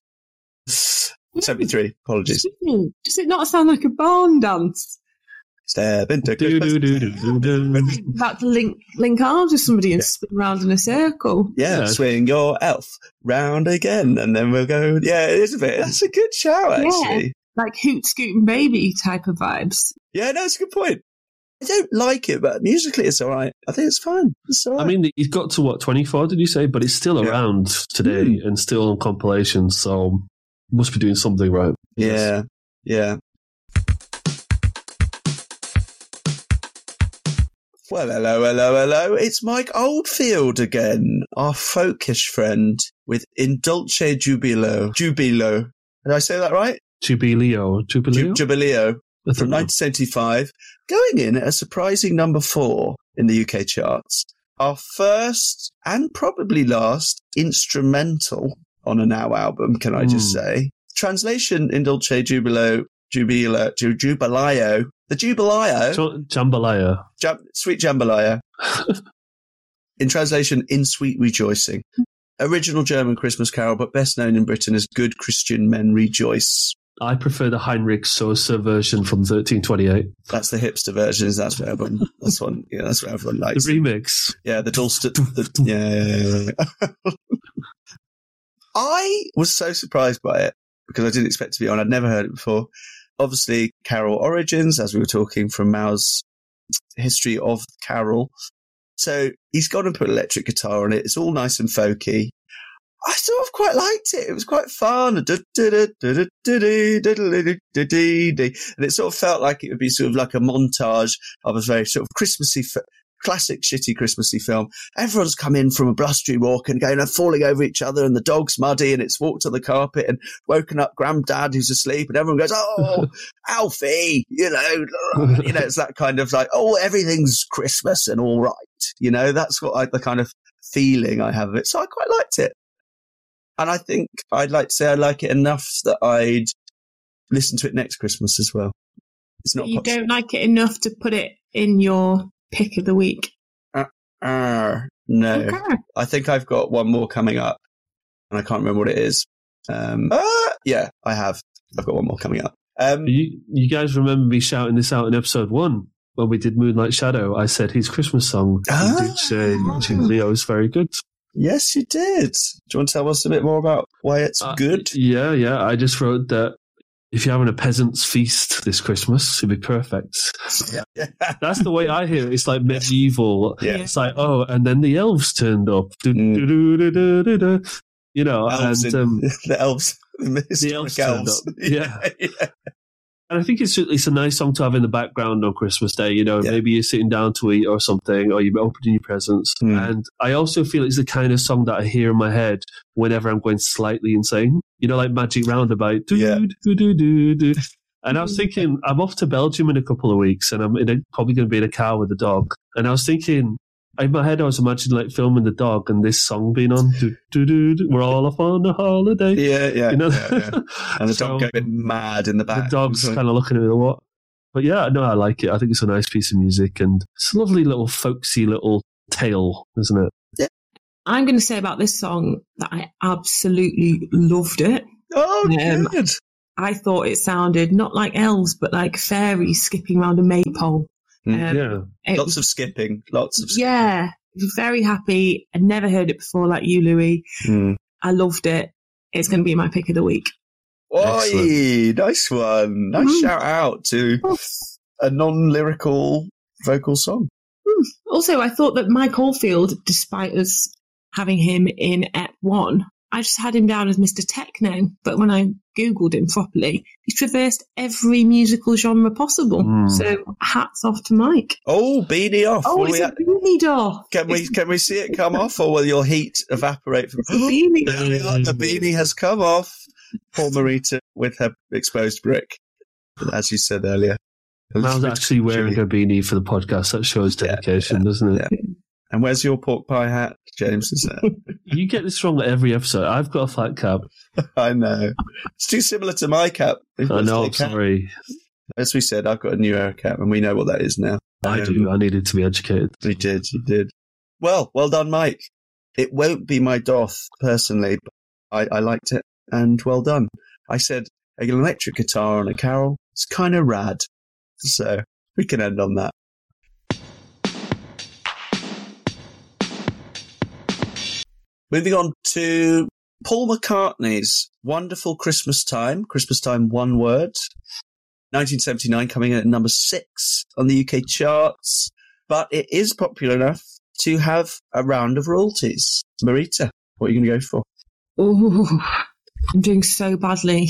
73. Apologies. Does it not sound like a barn dance? Step into Do, Christmas. do, do, do, do, do. About to link link arms with somebody and Yeah. spin around in a circle. Yeah, Yeah. swing your elf round again, and then we'll go. Yeah, it is a bit. That's a good show, actually. Like hoot scooting baby type of vibes. Yeah, no, it's a good point. I don't like it, but musically it's all right. I think it's fun. It's all right. I mean, he's got to what 24, did you say? But it's still Yeah. around today Hmm. and still on compilation, so must be doing something right. yeah, yeah. Well, hello, hello, hello. It's Mike Oldfield again, our folkish friend with In Dulce Jubilo. Jubilo. Did I say that right? Jubileo, Jubileo. Jubileo. From 1975, going in at a surprising number four in the UK charts. Our first and probably last instrumental on a Now album, can I just Hmm. say? Translation in Dolce Jubilo, Jubilo, Ju- Jubilayo, the Jubilayo, Jo- Jambalaya. Jam- Sweet Jambalaya. in translation, In Sweet Rejoicing. Original German Christmas carol, but best known in Britain as Good Christian Men Rejoice. I prefer the Heinrich Suso version from 1328. That's the hipster version. That's what everyone. That's one. Yeah, that's what everyone The likes. remix. yeah, the. The, yeah, yeah, yeah, yeah. I was so surprised by it because I didn't expect to be on. I'd never heard it before. Obviously, Carol origins, as we were talking from Mal's history of Carol. So he's gone and put electric guitar on it. It's all nice and folky. I sort of quite liked it. It was quite fun. And it sort of felt like it would be sort of like a montage of a very sort of Christmassy, classic shitty Christmassy film. Everyone's come in from a blustery walk and going and falling over each other and the dog's muddy and it's walked on the carpet and woken up granddad who's asleep and everyone goes, Oh, Alfie, you know, you know, it's that kind of like, oh, everything's Christmas and all right. You know, that's what I, the kind of feeling I have of it. So I quite liked it. And I think I'd like to say I like it enough that I'd listen to it next Christmas as well. It's not you pop- don't like it enough to put it in your pick of the week. Ah, no. Okay. I think I've got one more coming up, and I can't remember what it is. Um, ah, yeah, I have. I've got one more coming up. Um, You, you guys remember me shouting this out in episode one when we did Moonlight Shadow? I said his Christmas song. Ah. You did say Leo is very good. yes, you did. Do you want to tell us a bit more about why it's Uh, good? Yeah, yeah. I just wrote that if you're having a peasant's feast this Christmas, it'd be perfect. Yeah. That's the way I hear it. It's like medieval. Yeah. It's like, oh, and then the elves turned up. Mm. You know, Elves and um, the elves, the, historic elves turned elves. up. Yeah. yeah. And I think it's it's a nice song to have in the background on Christmas Day. You know, Yeah. maybe you're sitting down to eat or something, or you're opening your presents. Hmm. And I also feel it's the kind of song that I hear in my head whenever I'm going slightly insane. You know, like Magic Roundabout. Yeah. And I was thinking, I'm off to Belgium in a couple of weeks, and I'm in a, probably going to be in a car with a dog. And I was thinking, in my head, I was imagining like filming the dog and this song being on. Do, do, do, do, we're all off on a holiday. Yeah, yeah. You know? yeah, yeah. And the So, dog going mad in the back. the dog's kind of looking at me, what? But yeah, no, I like it. I think it's a nice piece of music and it's a lovely little folksy little tale, isn't it? I'm going to say about this song that I absolutely loved it. Oh, Um, good. I thought it sounded not like elves, but like fairies skipping around a maypole. Mm, Um, yeah. Lots of skipping. Lots of skipping. yeah, very happy. I'd never heard it before, like you, Louie. Mm. I loved it. It's going to be my pick of the week. Oi, nice one. Nice Mhm. shout out to a non lyrical vocal song. Also, I thought that Mike Oldfield, despite us having him in Ep 1, I just had him down as Mr. Techno. But when I Googled him properly, he's traversed every musical genre possible. Mm. So hats off to Mike. Oh, beanie off. Oh, Will it's we a ha- beanie doll. can we can we see it come off, or will your heat evaporate from? It's a beanie. There we are, the beanie has come off. Poor Maurita with her exposed brick, as you said earlier. Mal's actually wearing a beanie for the podcast. That shows Yeah, dedication, doesn't it? yeah. And where's your pork pie hat, James? Is that? You get this wrong every episode. I've got a flat cap. I know. It's too similar to my cap. We've I know, a I'm cap. sorry. As we said, I've got a new era cap, and we know what that is now. I Um, do. I needed to be educated. You did, you did. Well, well done, Mike. It won't be my doth personally, but I, I liked it, and well done. I said an electric guitar on a carol. It's kind of rad, so we can end on that. Moving on to Paul McCartney's "Wonderful Christmas Time." Christmas Time, one word. 1979, coming in at number six on the UK charts but it is popular enough to have a round of royalties. Maurita, what are you going to go for? Oh, I'm doing so badly.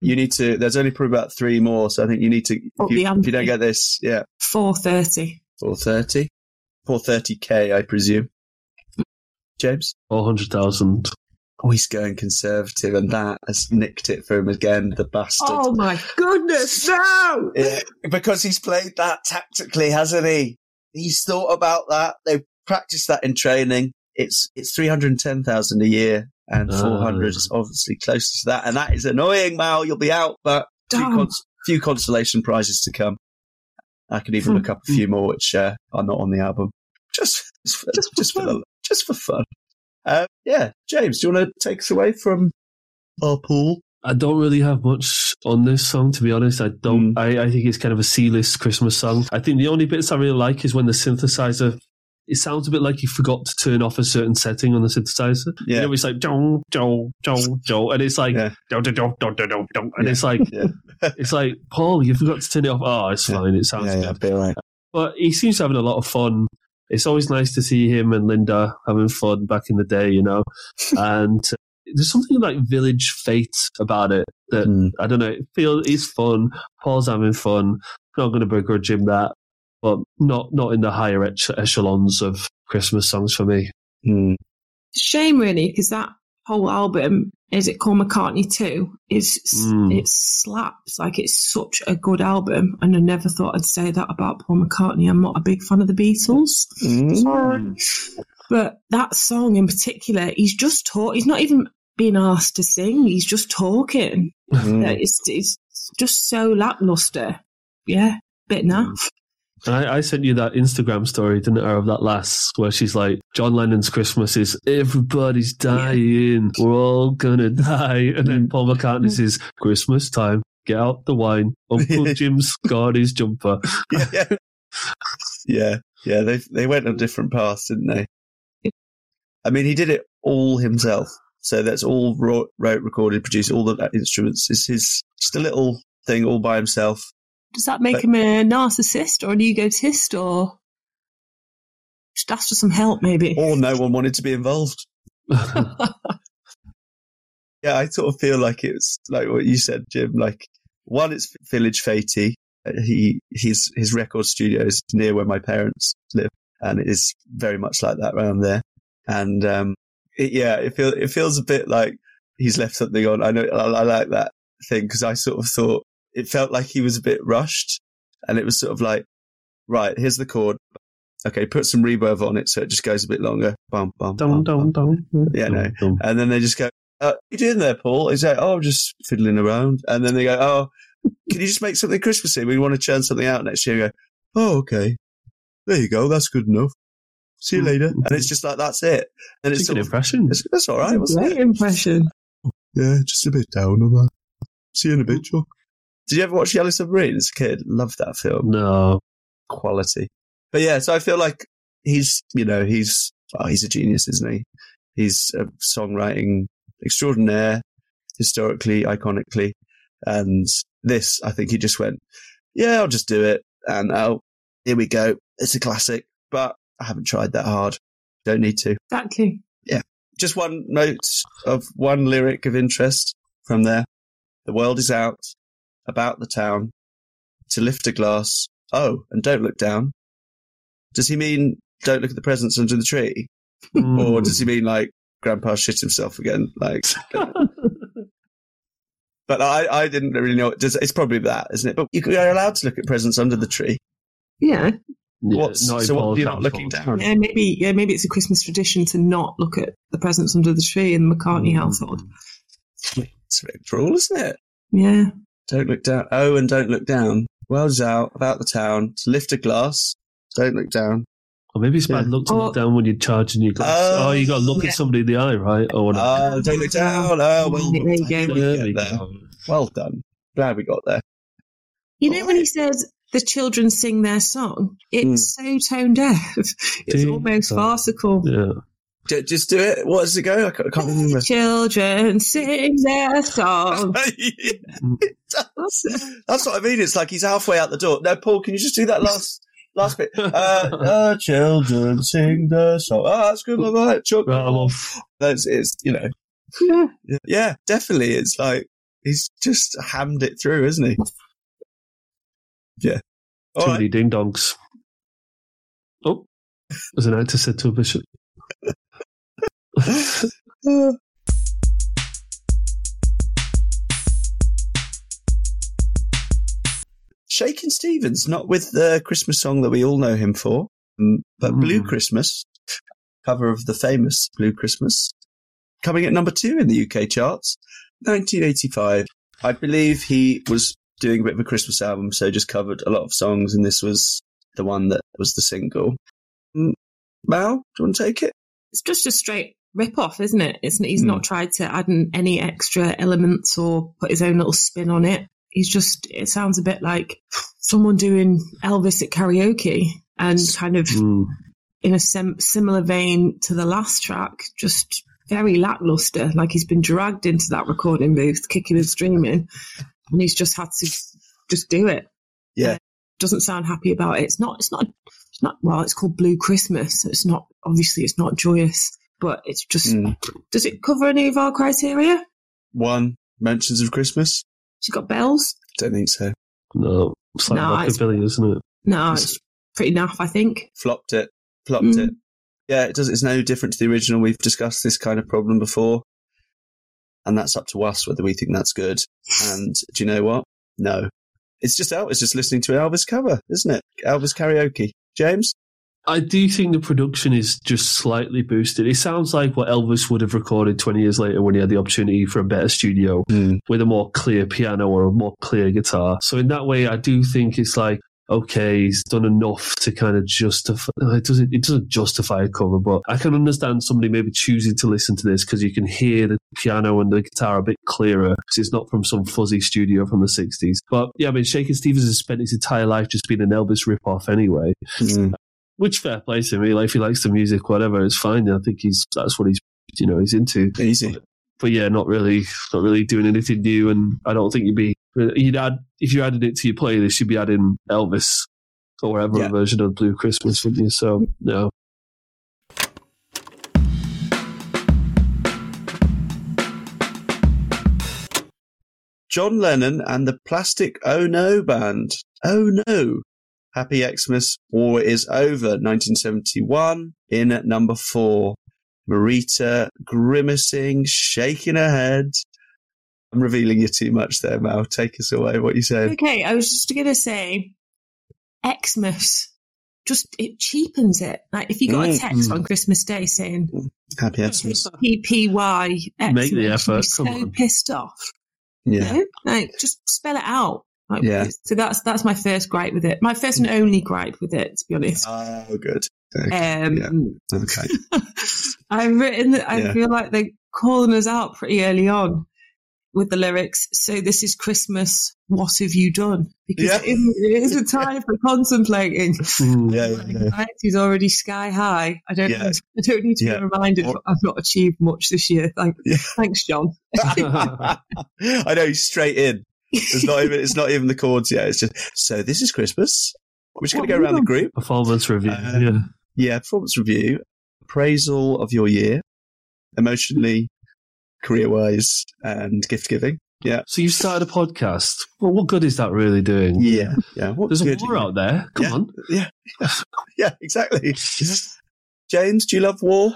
You need to. There's only probably about three more, so I think you need to. If you, if you don't get this, yeah, Four thirty. Four thirty. Four thirty k, I presume. James, 400,000. oh, he's going conservative, and that has nicked it for him again. The bastard. Oh my goodness, no! Yeah, because he's played that tactically, hasn't he? He's thought about that. They've practiced that in training. It's it's three hundred and ten thousand a year, and Ah. four hundred is obviously closest to that. And that is annoying, Mal. You'll be out, but few, cons- few consolation prizes to come. I can even Hmm. look up a few more which uh, are not on the album, just just for, Just for just for, the, just for fun. Uh, yeah, James, do you want to take us away from our pool? I don't really have much on this song, to be honest. I don't. I, I think it's kind of a C-list Christmas song. I think the only bits I really like is when the synthesizer. It sounds a bit like you forgot to turn off a certain setting on the synthesizer. Yeah. You know, it's like Joe, Joe, Joe, Joe, and it's like. Joe, Joe, Joe, Joe, Joe, Joe, and Yeah. it's like Yeah. it's like Paul, you forgot to turn it off. Oh, it's Yeah. fine. It sounds yeah, good. yeah, right. But he seems to having a lot of fun. It's always nice to see him and Linda having fun back in the day, you know. and uh, there's something like village fete about it that Mm. I don't know. It feels it's fun. Paul's having fun. Not going to begrudge him that, but not not in the higher ech- echelons of Christmas songs for me. Mm. Shame, really, because that whole album, is it called McCartney 2? Is Mm. It slaps. Like, it's such a good album. And I never thought I'd say that about Paul McCartney. I'm not a big fan of the Beatles. Mm. Sorry. But that song in particular, he's just talk. He's not even being asked to sing. He's just talking. Mm. It's, it's just so lackluster. Yeah, bit naff. I, I sent you that Instagram story, didn't I, of that lass where she's like, John Lennon's Christmas is everybody's dying, we're all gonna die, and then Paul McCartney says, Christmas time, get out the wine. Uncle Jim's got his jumper. yeah, yeah, yeah, yeah. They they went on different paths, didn't they? I mean, he did it all himself. So that's all wrote, wrote recorded, produced, all the instruments. It's his just a little thing all by himself. Does that make But- him a narcissist or an egotist or just ask for some help, maybe? Or no one wanted to be involved. Yeah, I sort of feel like it's like what you said, Jim. Like one, it's Village Fatey. Uh, He his his record studio is near where my parents live, and it is very much like that around there. And um, it, yeah, it feels it feels a bit like he's left something on. I know I, I like that thing because I sort of thought it felt like he was a bit rushed, and it was sort of like, right, here's the chord, Okay, put some reverb on it so it just goes a bit longer. Bum, bum, Dum, bum, dum, bum. dum. Yeah, no. And then they just go, uh, "What you doing there, Paul?" He's like, "Oh, I'm just fiddling around." And then they go, "Oh, can you just make something Christmassy? We want to churn something out next year." I go, "Oh, okay. There you go. That's good enough. See you later." And it's just like that's it. And it's It's a good of, impression. it's, that's all right, wasn't Great it? impression. Yeah, just a bit down on that. See you in a bit, Chuck. Did you ever watch Yellow Submarine as a kid? Loved that film. No. Quality. But yeah, so I feel like he's, you know, he's, oh, he's a genius, isn't he? He's a songwriting extraordinaire, historically, iconically. And this, I think he just went, yeah, I'll just do it. And oh, here we go. It's a classic, but I haven't tried that hard. Don't need to. Exactly. Yeah. Just one note of one lyric of interest from there. The world is out, about the town, to lift a glass. Oh, and don't look down. Does he mean don't look at the presents under the tree? Or Mm. does he mean like grandpa shit himself again? Like, but I, I didn't really know. Does, it's probably that, isn't it? But you- you're allowed to look at presents under the tree. Yeah. Yeah, What's- not in so what, you're not looking down? Yeah, maybe yeah, maybe it's a Christmas tradition to not look at the presents under the tree in the McCartney Mm. household. It's a bit cruel, isn't it? Yeah. Don't look down. Oh, and don't look down. World's out, about the town, to lift a glass. Don't look down. Or maybe it's bad Yeah. luck to Oh. look down when you're charging your glass. Oh, Oh, you got to look yeah. at somebody in the eye, right? Or whatever. Oh, don't look down. Oh, well, There you go. There get we there. go. well done. Glad we got there. You know when he says the children sing their song, it's Hmm. so tone deaf. It's Ding almost dong. farcical. Yeah. J- Just do it. What does it go? I can't, remember. Children sing their song. that's, that's what I mean. It's like he's halfway out the door. No, Paul, can you just do that last last bit? Uh, uh, children sing the song. Oh, that's good. All right, Chuck. Right, I'm off. That's it's you know. Yeah. Yeah, definitely. It's like he's just hammed it through, isn't he? Yeah. All Too right. many ding dongs. Oh, as an actor said to a bishop. Uh, Shakin' Stevens, not with the Christmas song that we all know him for, um, but Mm. Blue Christmas, cover of the famous Blue Christmas, coming at number two in the UK charts, 1985. I believe he was doing a bit of a Christmas album, so just covered a lot of songs, and this was the one that was the single. Mm, Mal, do you want to take it? It's just a straight rip off, isn't it? It's, he's Hmm. not tried to add in any extra elements or put his own little spin on it. He's just, it sounds a bit like someone doing Elvis at karaoke and kind of Mm. in a sem- similar vein to the last track, just very lackluster. Like he's been dragged into that recording booth, kicking and screaming, and he's just had to just do it. Yeah. Doesn't sound happy about it. It's not. It's not. It's not. Well, it's called Blue Christmas. It's not. Obviously, it's not joyous, but it's just. Mm. Does it cover any of our criteria? One, mentions of Christmas? She's got bells. Don't think so. No, it's like No, it's- rockabilly, isn't it? No, it's pretty naff. I think. flopped it, flopped Mm. it. Yeah, it does. It's no different to the original. We've discussed this kind of problem before, and that's up to us whether we think that's good. And do you know what? No, it's just Elvis just listening to Elvis cover, isn't it? Elvis karaoke. James, I do think the production is just slightly boosted. It sounds like what Elvis would have recorded 20 years later when he had the opportunity for a better studio hmm. with a more clear piano or a more clear guitar. So in that way, I do think it's like, okay, he's done enough to kind of justify. It doesn't. It doesn't justify a cover, but I can understand somebody maybe choosing to listen to this because you can hear the piano and the guitar a bit clearer because it's not from some fuzzy studio from the '60s. But yeah, I mean, Shakin' Stevens has spent his entire life just being an Elvis rip-off anyway. Hmm. Which fair play to me. Like if he likes the music, whatever, it's fine. I think he's that's what he's you know he's into easy. but yeah, not really, not really doing anything new. And I don't think you'd be, you'd add, if you added it to your playlist, you'd be adding Elvis or whatever Yeah. version of Blue Christmas, wouldn't you? So, no. John Lennon and the Plastic Oh No Band. Oh no. Happy Xmas, War is Over, 1971, in at number four. Maurita grimacing, shaking her head. I'm revealing you too much there, Mal. Take us away. What you saying? Okay, I was just going to say, Xmas. just it cheapens it. Like if you got a mm. text on Christmas Day saying Happy Xmas. PPY, Make the Xmas, effort, you're come so on. pissed off. Yeah. You know? Like just spell it out. Like, Yeah. So that's that's my first gripe with it. My first and only gripe with it, to be honest. Oh, good. Okay. Um, yeah. okay. I've written that I Yeah. feel like they're calling us out pretty early on with the lyrics. So this is Christmas. What have you done? Because Yeah. it is- it is a time for contemplating. Mm. Yeah, yeah, yeah. Anxiety's already sky high. I don't. Yeah. Need, I don't need to be reminded. Or- I've not achieved much this year. Thank. Thanks, John. I know straight in. It's not even. It's not even the chords yet. It's just. So this is Christmas. We're just going to go around the group. Performance review. Um, yeah. Yeah, performance review, appraisal of your year, emotionally, career-wise, and gift giving. Yeah, So you started a podcast. Well, what good is that really doing? yeah, yeah. What There's a war out there. Come Yeah. on. Yeah, yeah, exactly. James, do you love war?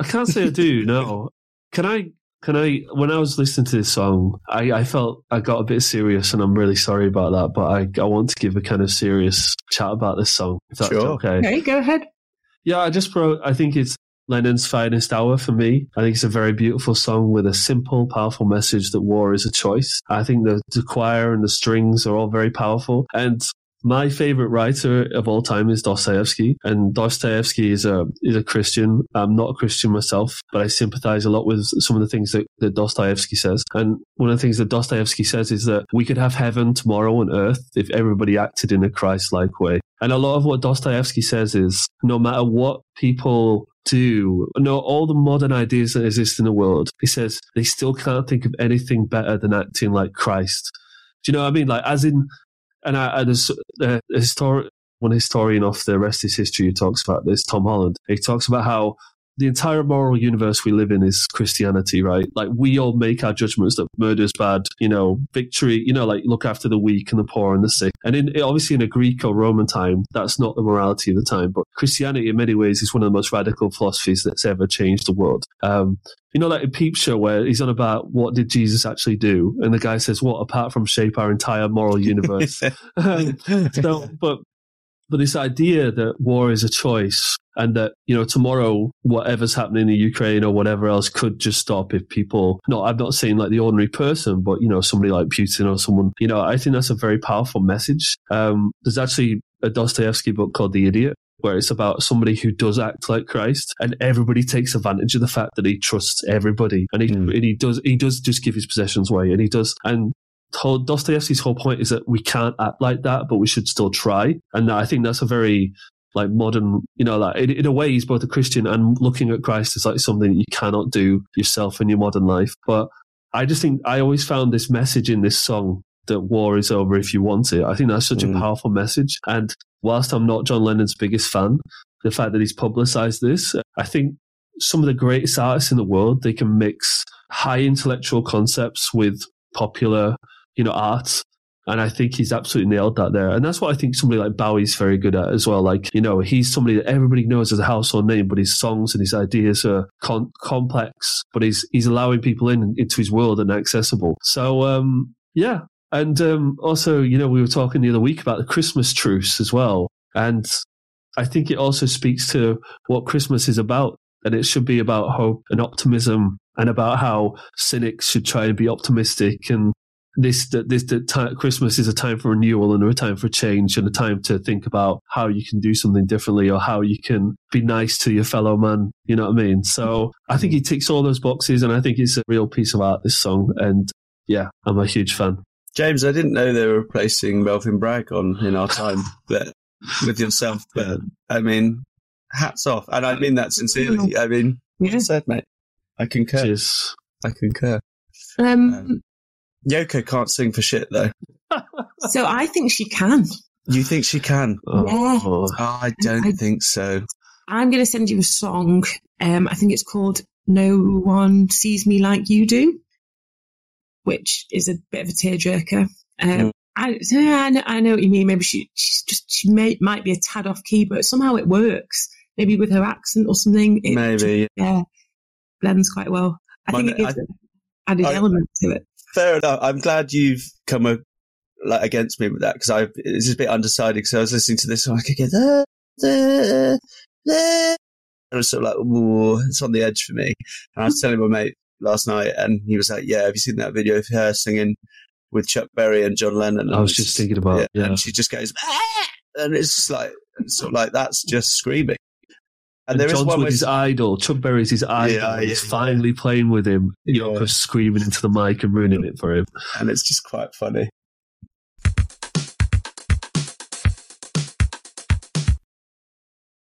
I can't say I do. No. Can I? Can I? When I was listening to this song, I, I felt I got a bit serious, and I'm really sorry about that. But I, I want to give a kind of serious chat about this song, if that's Sure. okay. Okay, go ahead. Yeah, I just wrote. I think it's Lennon's finest hour for me. I think it's a very beautiful song with a simple, powerful message that war is a choice. I think the, the choir and the strings are all very powerful. And my favorite writer of all time is Dostoevsky, and Dostoevsky is a is a Christian. I'm not a Christian myself, but I sympathize a lot with some of the things that, that Dostoevsky says. And one of the things that Dostoevsky says is that we could have heaven tomorrow on earth if everybody acted in a Christ-like way. And a lot of what Dostoevsky says is no matter what people do, no, all the modern ideas that exist in the world, he says they still can't think of anything better than acting like Christ. Do you know what I mean? Like, as in, and I, I uh, there's a historic, one historian of the rest is history who talks about this, Tom Holland. He talks about how the entire moral universe we live in is Christianity, right? Like we all make our judgments that murder is bad, you know, victory, you know, like look after the weak and the poor and the sick. And in obviously in a Greek or Roman time, that's not the morality of the time. But Christianity, in many ways, is one of the most radical philosophies that's ever changed the world. Um, you know, like a peep show where he's on about what did Jesus actually do, and the guy says, "What apart from shape our entire moral universe?" so, but but this idea that war is a choice and that you know tomorrow whatever's happening in the Ukraine or whatever else could just stop if people no I'm not saying like the ordinary person but you know somebody like Putin or someone you know I think that's a very powerful message um, there's actually a Dostoevsky book called The Idiot where it's about somebody who does act like Christ and everybody takes advantage of the fact that he trusts everybody and he, Mm. and he does he does just give his possessions away and he does and whole Dostoevsky's whole point is that we can't act like that, but we should still try. And I think that's a very like modern, you know, like in, in a way he's both a Christian and looking at Christ as like something that you cannot do yourself in your modern life. But I just think I always found this message in this song that war is over if you want it. I think that's such Mm. a powerful message. And whilst I'm not John Lennon's biggest fan, the fact that he's publicized this, I think some of the greatest artists in the world, they can mix high intellectual concepts with popular, you know, art. And I think he's absolutely nailed that there. And that's what I think somebody like Bowie's very good at as well. Like, you know, he's somebody that everybody knows as a household name, but his songs and his ideas are con- complex, but he's, he's allowing people in into his world and accessible. So, um, yeah. And, um, also, you know, we were talking the other week about the Christmas truce as well. And I think it also speaks to what Christmas is about. And it should be about hope and optimism and about how cynics should try and be optimistic and this that this that ti Christmas is a time for renewal and a time for change and a time to think about how you can do something differently or how you can be nice to your fellow man. You know what I mean? So I think he ticks all those boxes, and I think it's a real piece of art. This song, and yeah, I'm a huge fan. James, I didn't know they were replacing Melvin Bragg on in our time but with yourself, but I mean, hats off, and I mean that sincerely. I mean, Yeah. well said, mate. I concur. Cheers. I concur. Um, Um, Yoko can't sing for shit though. so I think she can. You think she can? Oh, Yeah. Oh, I don't I- think so. I'm going to send you a song. Um, I think it's called "No One Sees Me Like You Do," which is a bit of a tearjerker. Um, Mm. I, I know, I know what you mean. Maybe she, she's just she may, might be a tad off key, but somehow it works. Maybe with her accent or something. It Maybe. yeah, blends quite well. I My think it gives an added I- element to it. Fair enough. I'm glad you've come a, like, against me with that because I it's a bit undecided because I was listening to this and I could get ah, the, the. I was sort of like, Ooh, it's on the edge for me. And I was telling my mate last night, and he was like, "Yeah, have you seen that video of her singing with Chuck Berry and John Lennon?" And I was just thinking about, yeah. and she just goes, "Ah!" and it's just like, sort of like that's just screaming. And, And there is John's with where his idol. Chuck Berry's his idol. Yeah, and he's yeah, finally playing with him. Yeah. Yoko screaming into the mic and ruining it for him. and it's just quite funny.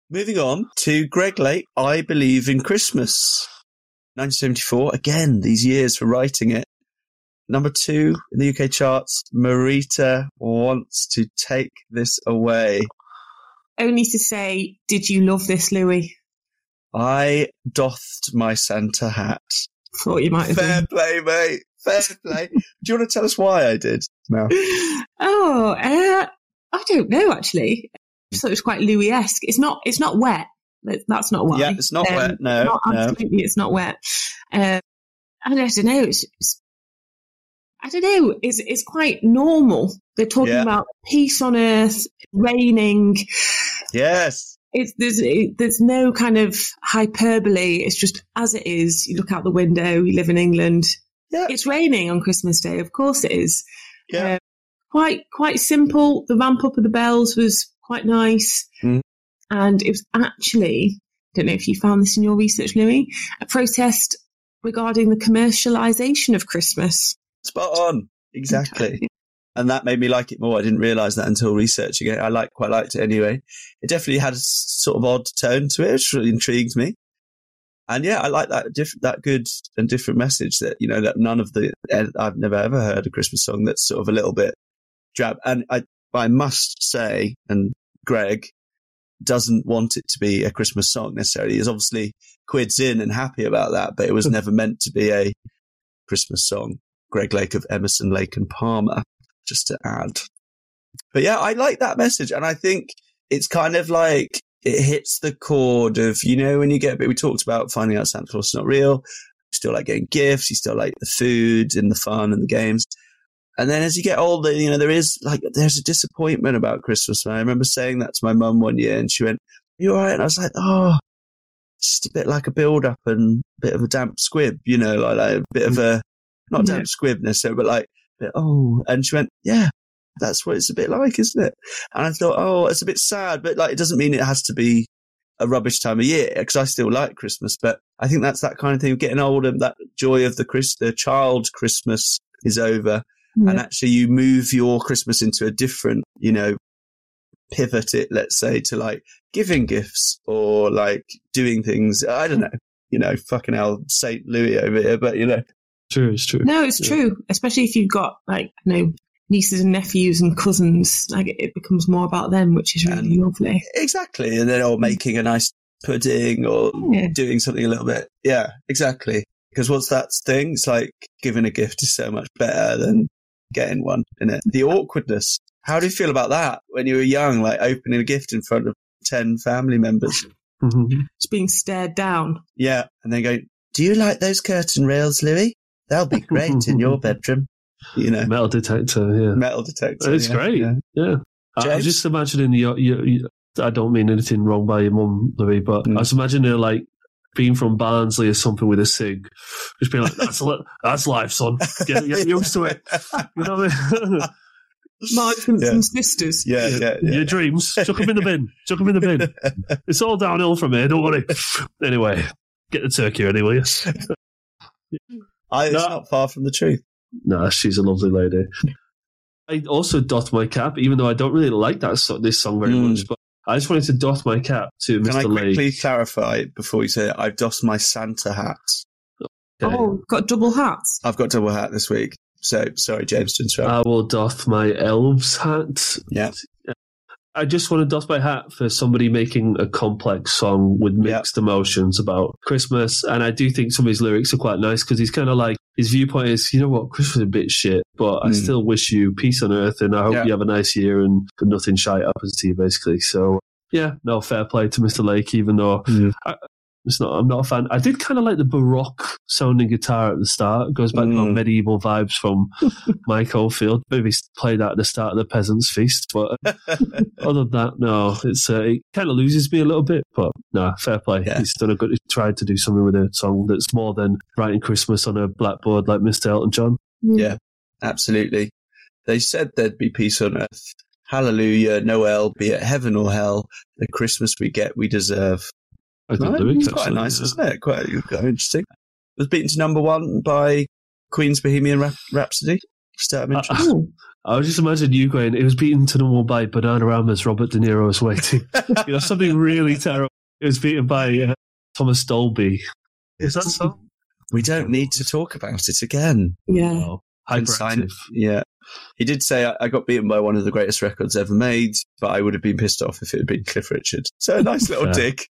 Moving on to Greg Lake, I Believe in Christmas. 1974, again, these years for writing it. Number two in the UK charts, Maurita wants to take this away. Only to say, did you love this, Louie? I doffed my Santa hat. Thought you might have Fair done. play, mate. Fair play. Do you want to tell us why I did? No. Oh, uh, I don't know actually. I thought it was quite Louie-esque. It's not. It's not wet. That's not why. Yeah, it's not Um, wet. No, not no. absolutely, it's not wet. Um, I don't know. It's, it's, I don't know. It's it's quite normal. They're talking Yeah. about peace on earth, raining. Yes. It's there's it, there's no kind of hyperbole. It's just as it is. You look out the window. You live in England. Yeah. It's raining on Christmas Day. Of course it is. Yeah. Um, quite quite simple. The ramp up of the bells was quite nice, Mm. and it was actually. I Don't know if you found this in your research, Louie. A protest regarding the commercialisation of Christmas. Spot on. Exactly. and that made me like it more. I didn't realize that until researching it. I like quite liked it anyway. It definitely had a sort of odd tone to it, which really intrigued me. And yeah, I like that different, that good and different message that you know that none of the I've never ever heard a Christmas song that's sort of a little bit drab. And I I must say, and Greg doesn't want it to be a Christmas song necessarily. He's obviously quids in and happy about that, but it was hmm. never meant to be a Christmas song. Greg Lake of Emerson, Lake and Palmer, just to add. But yeah, I like that message. And I think it's kind of like it hits the chord of, you know, when you get a bit, we talked about finding out Santa Claus is not real. You still like getting gifts. You still like the food and the fun and the games. And then as you get older, you know, there is like, there's a disappointment about Christmas. And I remember saying that to my mum one year and she went, you all right? And I was like, oh, just a bit like a build up and a bit of a damp squib, you know, like, like a bit of a, not Yeah. damp squib necessarily, but like, oh, and she went, yeah, that's what it's a bit like, isn't it? And I thought, oh, it's a bit sad, but like, it doesn't mean it has to be a rubbish time of year because I still like Christmas, but I think that's that kind of thing of getting older. That joy of the Chris, the child Christmas is over and actually you move your Christmas into a different, you know, pivot it, let's say, to like giving gifts or like doing things. I don't know, you know, fucking hell, St. Louis over here, but you know, True, it's true. No, it's Yeah. true. Especially if you've got like you know nieces and nephews and cousins. Like it becomes more about them, which is really And- lovely. exactly. And then, or making a nice pudding or Yeah. doing something a little bit. Yeah, exactly. Because what's that thing? It's like giving a gift is so much better than getting one, isn't it? The awkwardness. How do you feel about that when you were young, like opening a gift in front of 10 family members? Mhm. It's being stared down. Yeah. And then going, do you like those curtain rails, Louie? They'll be great in your bedroom. You know, Metal detector, yeah. metal detector. It's yeah, great. yeah. Yeah. I, I James? was just imagining your, your, your, I don't mean anything wrong by your mum, Louie, but Mm. I was imagining her like being from Barnsley or something with a cig, just being like, "That's li- that's life, son. Get, get used to it." You know what I mean? Marks and Yeah. some sisters. Yeah, yeah, yeah. Your dreams, chuck them in the bin. Chuck them in the bin. It's all downhill from here. Don't worry. Anyway, get the turkey ready, will you? I, it's No. not far from the truth. No, she's a lovely lady. I also doff my cap, even though I don't really like that so- this song very Mm. much. But I just wanted to doff my cap to Can I Mr. quickly Lake. clarify before you say it? I've dossed my Santa hat. Okay. Oh, got double hats. I've got double hat this week. So sorry, James, to interrupt. I will doff my elves hat. yeah. I just want to doff my hat for somebody making a complex song with mixed emotions about Christmas. And I do think some of his lyrics are quite nice because he's kind of like, his viewpoint is, you know what, Christmas is a bit shit, but I Mm. still wish you peace on earth and I hope you have a nice year and nothing shite happens to you, basically. So, yeah, no, fair play to Mr. Lake, even though Mm. I, It's not. I'm not a fan. I did kind of like the baroque sounding guitar at the start. It goes back to Mm. medieval vibes from Mike Oldfield. Maybe s- played that at the start of the Peasants Feast, but other than that, no. It's uh, it kind of loses me a little bit, but no, fair play. Yeah. He's done a good. He's tried to do something with a song that's more than writing Christmas on a blackboard like Mr. Elton John. Yeah. Absolutely. They said there'd be peace on earth. Hallelujah, Noel, be it heaven or hell, the Christmas we get, we deserve. I good Right? lyrics, It's quite actually, nice, yeah. isn't it? Quite, quite interesting. It was beaten to number one by Queen's Bohemian Rhap- Rhapsody. Just out of interest. I was just imagine you going. It was beaten to number one by Bananarama's Robert De Niro was waiting. you know, something really terrible. It was beaten by uh, Thomas Dolby. Is that so? we don't need to talk about it again. yeah. Oh, sign- hyperactive. Yeah. He did say, I, I got beaten by one of the greatest records ever made, but I would have been pissed off if it had been Cliff Richard. So a nice little Fair. dig.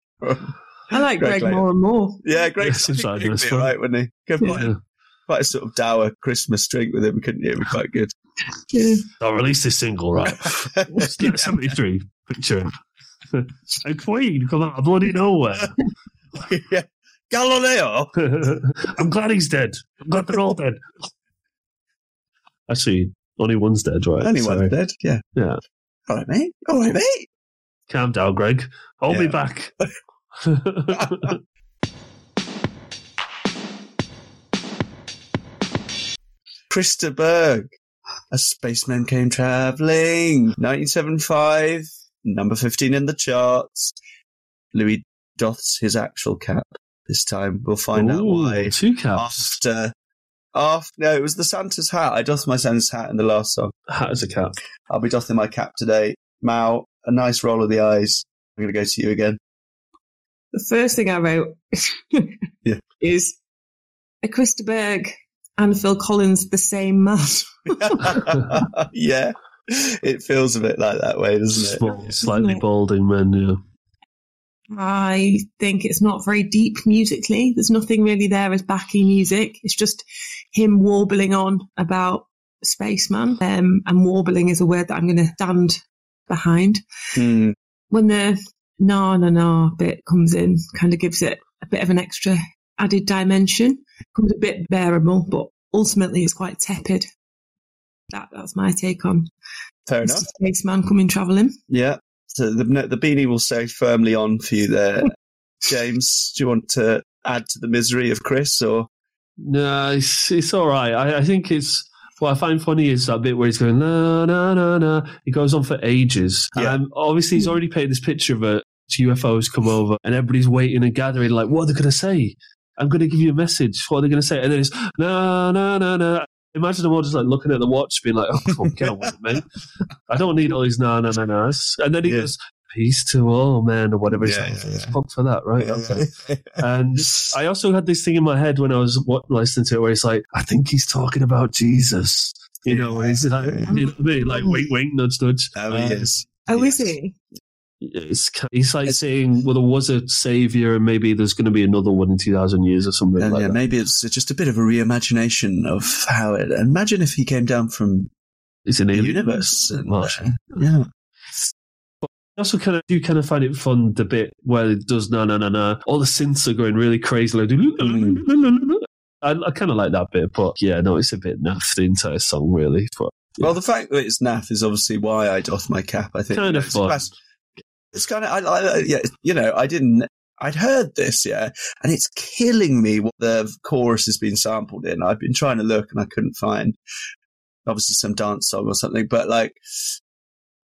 I like Greg Greg, more and more. yeah, great. Yeah, I seems like he'd nice be fun. right, wouldn't he? Go for Yeah. quite a sort of dour Christmas drink with him, couldn't you? It'd be quite good. Yeah. I'll release this single, right? yeah, 73. Picture it. A queen come out of bloody nowhere. yeah. Galileo. I'm glad he's dead. I'm glad they're all dead. Actually, only one's dead, right? Anyone's Sorry. dead. Yeah. Yeah. All right, mate. All right, mate. Calm down, Greg. Hold me Yeah. back. Chris de Burgh. A spaceman came traveling. 1975. Number 15 in the charts. Louie doths his actual cap. This time we'll find out why. Two caps. After, after, no, it was the Santa's hat. I doffed my Santa's hat in the last song. Hat as a cap. I'll be doffing my cap today. Mal, a nice roll of the eyes. I'm going to go to you again. The first thing I wrote Yeah. is a Krista Berg and Phil Collins the same man. yeah, it feels a bit like that way, doesn't it? Small, slightly Isn't it? balding men, yeah. I think it's not very deep musically. There's nothing really there as backing music. It's just him warbling on about spaceman. Um, and warbling is a word that I'm going to stand behind. Hmm. When the na na na bit comes in, kind of gives it a bit of an extra added dimension. Comes a bit bearable, but ultimately it's quite tepid. That that's my take on Fair Mr. enough. Spaceman coming travelling. Yeah. So the the beanie will stay firmly on for you there, James. Do you want to add to the misery of Chris, or No, it's, it's all right. I, I think it's what I find funny is that bit where he's going na na na na. It goes on for ages. Yeah. Um, obviously, he's already painted this picture of a UFOs come over and everybody's waiting and gathering. Like, what are they going to say? I'm going to give you a message. What are they going to say? And then it's na na na na. Imagine them all just like looking at the watch, being like, "Oh, come on, get on with it, mate. I don't need all these na na na nas." And then he Yeah. goes, "Peace to all men," or whatever. Yeah, it's yeah, like, yeah. Fuck for that, right? Okay. And I also had this thing in my head when I was listening to it, where it's like, I think he's talking about Jesus. You know, he's like, you know what I mean? Like, wink, wink, nudge, nudge. Oh, Um, yes. Oh, Yes. is he? It's, ki- he's like saying, well, there was a savior, and maybe there's going to be another one in 2,000 years or something And like yeah, that. maybe it's just a bit of a reimagination of how it. Imagine if he came down from It's an the universe. And, uh, yeah. I also kind of do kind of find it fun the bit where it does na na na na. All the synths are going really crazy. Like, I, I kind of like that bit, but yeah, no, it's a bit naff the entire song, really. But Well, the fact that it's naff is obviously why I doff my cap. I think Kind of it's, fun. past- it's kind of, I, I, yeah, you know, I didn't. I'd heard this, yeah, and it's killing me what the chorus has been sampled in. I've been trying to look and I couldn't find, obviously, some dance song or something, but like,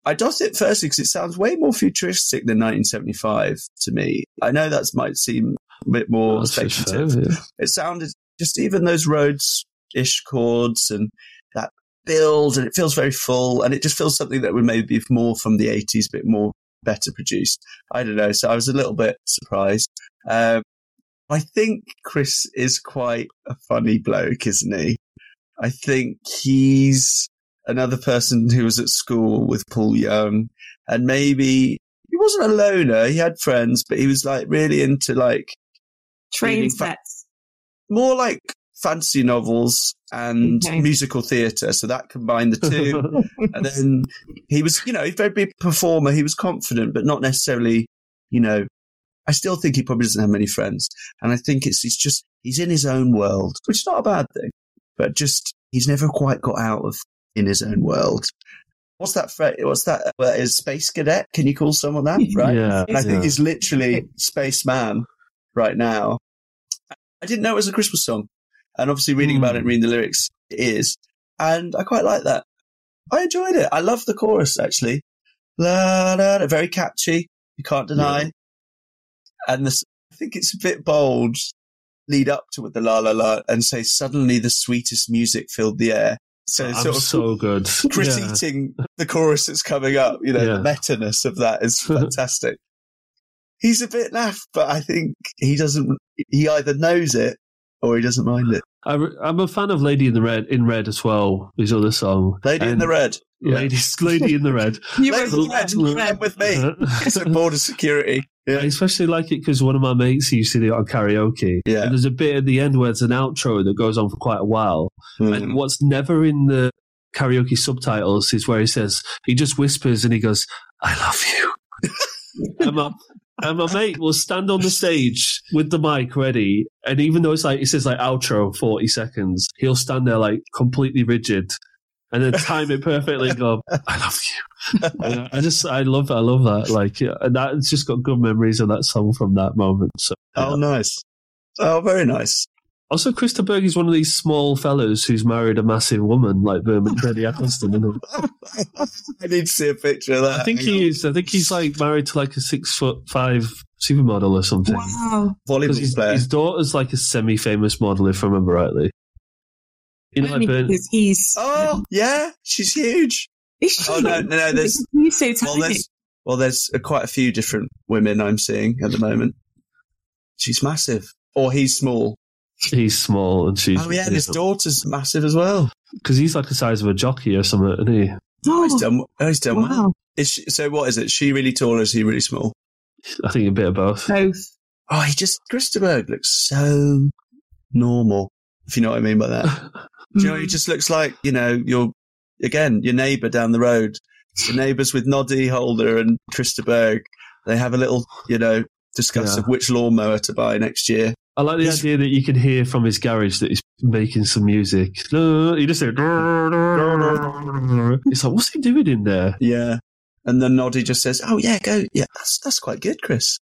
I doffed it firstly because it sounds way more futuristic than 1975 to me. I know that might seem a bit more that's speculative yeah. it sounded just even those Rhodes ish chords and that build, and it feels very full, and it just feels something that would maybe be more from the 80s, a bit more better produced. I don't know. So I was a little bit surprised. Um, I think Chris is quite a funny bloke, isn't he? I think he's another person who was at school with Paul Young, and maybe he wasn't a loner. He had friends, but he was like really into like Train Reading fa- sets. more like fantasy novels and Okay. musical theatre. So that combined the two. and then he was, you know, a very big performer. He was confident, but not necessarily, you know, I still think he probably doesn't have many friends. And I think it's, he's just, he's in his own world, which is not a bad thing, but just, he's never quite got out of in his own world. What's that? Fre- what's that? Uh, is space cadet? Can you call someone that? Right. Yeah. And I think yeah. he's literally spaceman right now. I didn't know it was a Christmas song. And obviously reading about it and reading the lyrics it is. And I quite like that. I enjoyed it. I love the chorus actually. La, la, la, very catchy. You can't deny. And this, I think it's a bit bold lead up to with the la la la and say suddenly the sweetest music filled the air. So sort of so good. Yeah. critiquing the chorus that's coming up. You know, Yeah. the meta-ness of that is fantastic. He's a bit naff, but I think he doesn't. He either knows it or he doesn't mind it. I, am a fan of Lady in the Red in Red as well. His other song, Lady in the red. Yeah. Lady, Lady in the Red. You Lady in the red. Come with me. It's a border security. I especially like it because one of my mates used to do it on karaoke. Yeah. And there's a bit at the end where it's an outro that goes on for quite a while. Mm. And what's never in the karaoke subtitles is where he says, he just whispers and he goes, I love you. and, my, and my mate will stand on the stage with the mic ready. And even though it's like, it says like outro 40 seconds, he'll stand there like completely rigid and then time it perfectly and go, I love you. And I just, I love that. I love that. Like, yeah, and that's just got good memories of that song from that moment. So, Oh, nice. Oh, very nice. also, Chris de Burgh is one of these small fellows who's married a massive woman like Berman Freddie Ecclestone. I need to see a picture of that. I think Hang on. he is. I think he's like married to like a six foot five supermodel or something. Wow. Volleyball his, player. his daughter's like a semi famous model, if I remember rightly. You know, Only like because he's. Oh, yeah, she's huge. Is she? Oh no, no, no. There's He's so well, there's well, there's uh, quite a few different women I'm seeing at the moment. She's massive, or he's small. he's small and she's. Oh yeah, and his daughter's massive as well. Because he's like the size of a jockey or something, isn't he? Oh, he's oh, done. Oh, he's done well. wow. Is she, so what is it? She really tall, or is he really small? I think a bit of both. Both. Oh, he just Christopher looks so normal. If you know what I mean by that. Do you know, he just looks like you know your again your neighbour down the road. The neighbours with Noddy Holder and Chris de Burgh. They have a little, you know, discuss Yeah. of which lawnmower to buy next year. I like the He's- idea that you can hear from his garage that he's making some music. He just said, It's like, what's he doing in there? Yeah. And then Noddy just says, "Oh yeah, go. Yeah, that's that's quite good, Chris.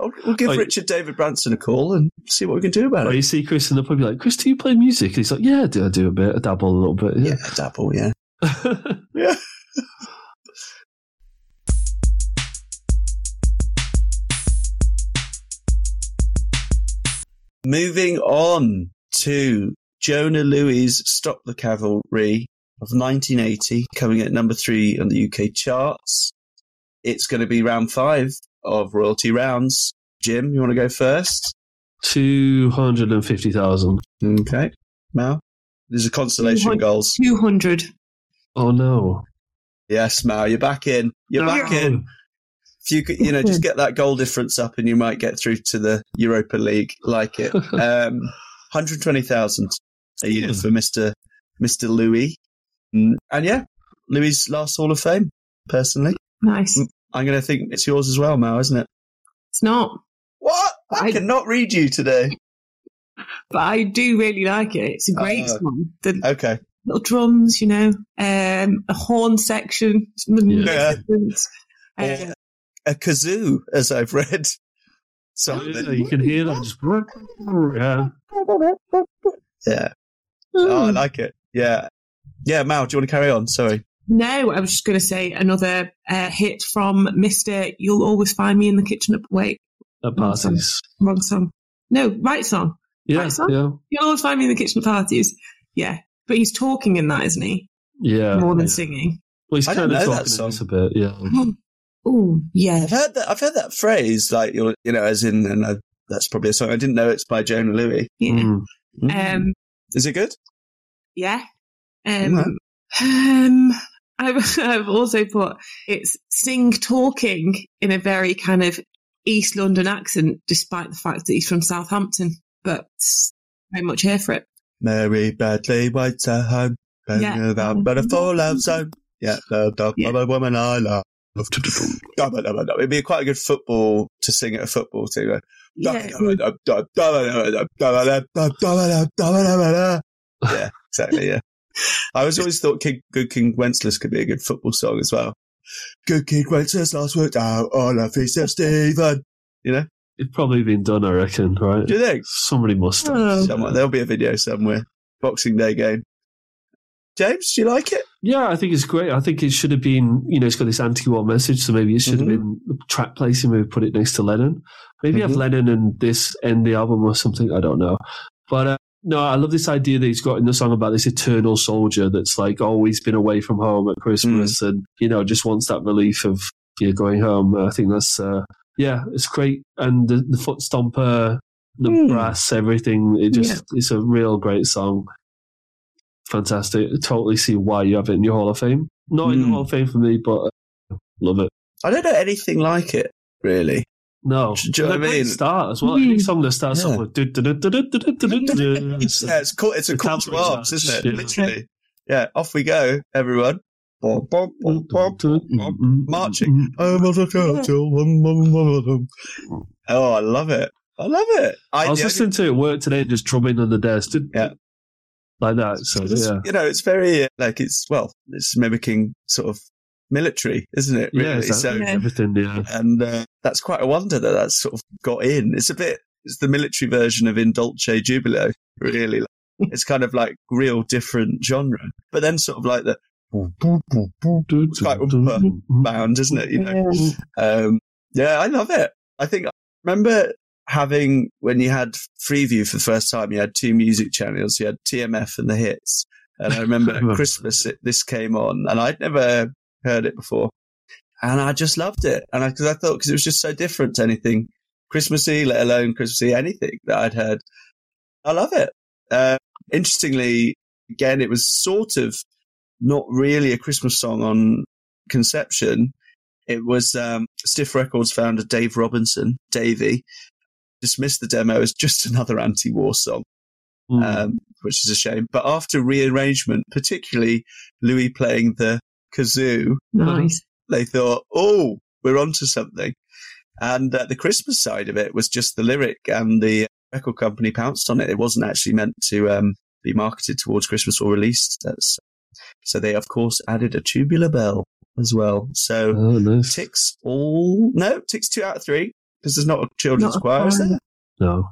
I'll, we'll give Oh, Richard David Branson a call and see what we can do about Or it." you see Chris and they'll probably be like, Chris, do you play music? And he's like, Yeah, I do, I do a bit. I dabble a little bit. Yeah, Yeah. Dapple. Yeah, yeah. Moving on to Jona Lewie's "Stop the Cavalry" of 1980, coming at number three on the UK charts. It's going to be round five of royalty rounds. Jim, you want to go first? 250,000. Okay. Mal? These are consolation 200. goals. 200. Oh, no. Yes, Mal, you're back in. You're back in. If you could, you know, just get that goal difference up and you might get through to the Europa League. Like it. Um, 120,000 a year Hmm. for Mr. Mr. Louie. Mm, And yeah, Louie's last Hall of Fame, personally. Nice. I'm going to think it's yours as well, Mal, isn't it? It's not, What? I, I- cannot read you today. but I do really like it. It's a great Uh, song. The Okay. little drums, you know, um, a horn section. it's magnificent. Uh, a kazoo, as I've read. Something. yeah, you can hear that. Just, yeah. Yeah. Oh, I like it. Yeah. Yeah, Mal, do you want to carry on? Sorry. No, I was just going to say another uh, hit from Mister. You'll always find me in the kitchen. At, wait, At parties. wrong song. No, right song. Yeah. Right, son? Yeah. You'll always find me in the kitchen at parties. Yeah, but he's talking in that, isn't he? Yeah. More than yeah. singing. Well, he's I kind of talking that in this song. a bit. Yeah. Oh, yeah. I've heard that. I've heard that phrase, like you're, you know, as in, and I, that's probably a song. I didn't know it's by Jona Lewie. Yeah. Mm. Um, Is it good? yeah. Um, Right. um, I've, I've also put it's sing talking in a very kind of East London accent, despite the fact that he's from Southampton, but very much here for it. Mary Bradley waits at home, Yeah. about but a fallout zone. Yeah, the dog Yeah. woman I love. It'd be quite a good football to sing at a football team. Yeah, exactly. Yeah, I was always thought King, "Good King Wenceslas" could be a good football song as well. Good King Wenceslas worked out on a feast of Stephen. You know, It's probably been done, I reckon, right? do you think? Somebody must have. Oh. Somewhere there'll be a video somewhere. Boxing Day game. James, do you like it? Yeah, I think it's great. I think it should have been, you know, it's got this anti-war message, so maybe it should Mhm. have been the track placing. Maybe put it next to Lennon. Maybe have Mhm. Lennon and this end the album or something. I don't know, but uh, no, I love this idea that he's got in the song about this eternal soldier that's like always been away from home at Christmas and you know just wants that relief of you going home. I think that's uh, yeah, it's great. And the, the foot stomper, the Mm. brass, everything. It just it's a real great song. Fantastic. I totally see why you have it in your Hall of Fame. Not in the Mm. Hall of Fame for me, but uh, love it. I don't know anything like it, really. No, do you know what I mean? Start as well. Any song that starts yeah. off with yeah, it's cool. It's a cool to arms, isn't it? Literally, yeah. Off we go, everyone. Marching. Oh, I love it. I love it. I, I was listening to it work today, just drumming on the desk. Yeah. Like that. So, yeah. You know, it's very, like, it's, well, it's mimicking sort of military, isn't it? Really? Yeah, exactly. Yeah. Everything, yeah. and uh, that's quite a wonder that that's sort of got in. It's a bit, it's the military version of In Dulce Jubilo, really. it's kind of like real different genre, but then sort of like the It's quite bound, isn't it? You know, um, yeah, I love it. I think I remember having when you had Freeview for the first time, you had two music channels. You had TMF and the hits, and I remember at remember. Christmas it, this came on, and I'd never heard it before, and I just loved it. And because I, thought because it was just so different to anything Christmassy, let alone Christmassy anything that I'd heard. I love it. Uh, interestingly, again, it was sort of not really a Christmas song on conception. It was um, Stiff Records founder Dave Robinson, Davey, dismissed the demo as just another anti-war song, Mm. um, which is a shame. But after rearrangement, particularly Lewie playing the kazoo, Nice. they thought, "Oh, we're onto something." And uh, the Christmas side of it was just the lyric, and the record company pounced on it. It wasn't actually meant to um, be marketed towards Christmas or released. As, so they, of course, added a tubular bell as well. So oh, nice. ticks all no ticks two out of three because there's not a children's Not a choir, is choir. there? No.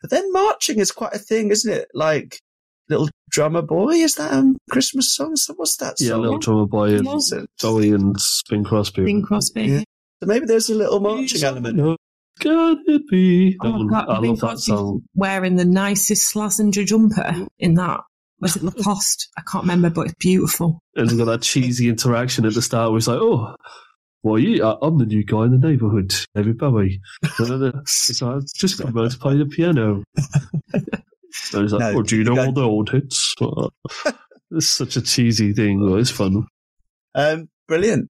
But then marching is quite a thing, isn't it? Like little drummer boy, is that a Christmas song? So what's that song? Yeah, little drummer boy and Yeah. So, Zoe and Bing Crosby. Bing Crosby. Yeah. so maybe there's a little marching element. No, Can it be? That Oh, one- God, I Bing love that Crosby's song. Wearing the nicest Slazenger jumper in that. Was it Lacoste? I can't remember, but it's beautiful. And they got that cheesy interaction at the start where it's like, oh, well, you, I- I'm the new guy in the neighbourhood, David Bowie. And then it's like, I've just come out to play the piano. And he's like, No, oh, do you know you all the old hits? it's such a cheesy thing, but it's fun. Um, brilliant.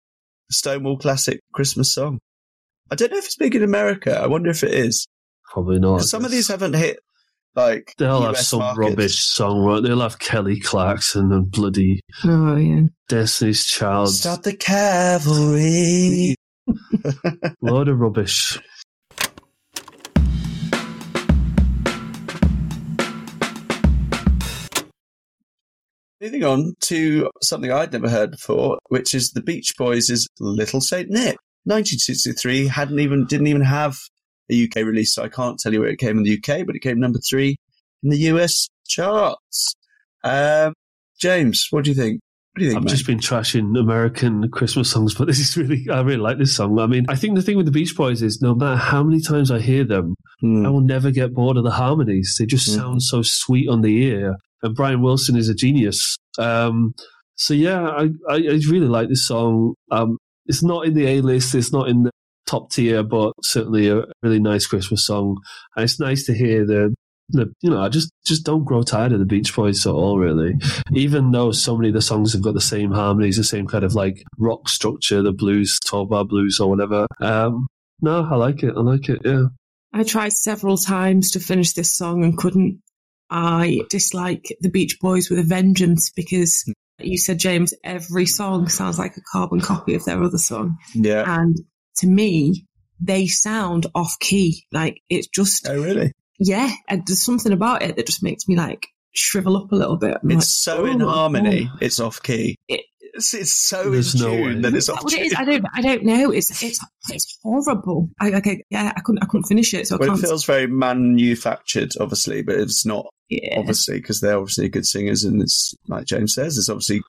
Stonewall classic Christmas song. I don't know if it's big in America. I wonder if it is. Probably not. some of these haven't hit like They'll have US some markets. rubbish song, right? They'll have Kelly Clarkson and bloody Oh, yeah. Destiny's Child. Stop the cavalry. Load of rubbish. Moving on to something I'd never heard before, which is the Beach Boys' Little Saint Nick. 1963 hadn't even didn't even have a UK release, so I can't tell you where it came in the UK, but it came number three in the US charts. Um, James, what do you think? What do you think, I've mate? just been trashing American Christmas songs, but this is really, I really like this song. I mean, I think the thing with the Beach Boys is no matter how many times I hear them, Hmm. I will never get bored of the harmonies. They just Mm. sound so sweet on the ear. And Brian Wilson is a genius. Um, so yeah, I, I, I really like this song. Um, it's not in the A list, it's not in the top tier, but certainly a really nice Christmas song. And it's nice to hear the, the you know, I just, just don't grow tired of the Beach Boys at all, really. Even though so many of the songs have got the same harmonies, the same kind of like rock structure, the blues, 12 bar blues or whatever. Um, no, I like it. I like it. Yeah. I tried several times to finish this song and couldn't. I dislike the Beach Boys with a vengeance because hmm. You said, James, every song sounds like a carbon copy of their other song. Yeah. And to me, they sound off key. Like it's just, Oh, really? yeah, and there's something about it that just makes me like shrivel up a little bit. I'm like, It's so in oh, harmony. oh. It's off key. It- It's, it's so There's in no tune way. that it's Is off what it tune. is? I don't, I don't know. It's, it's, it's horrible. I, I, yeah, I couldn't, I couldn't finish it. So Well, it can't. feels very manufactured, obviously, but it's not yeah. obviously because they're obviously good singers, and it's like James says, it's obviously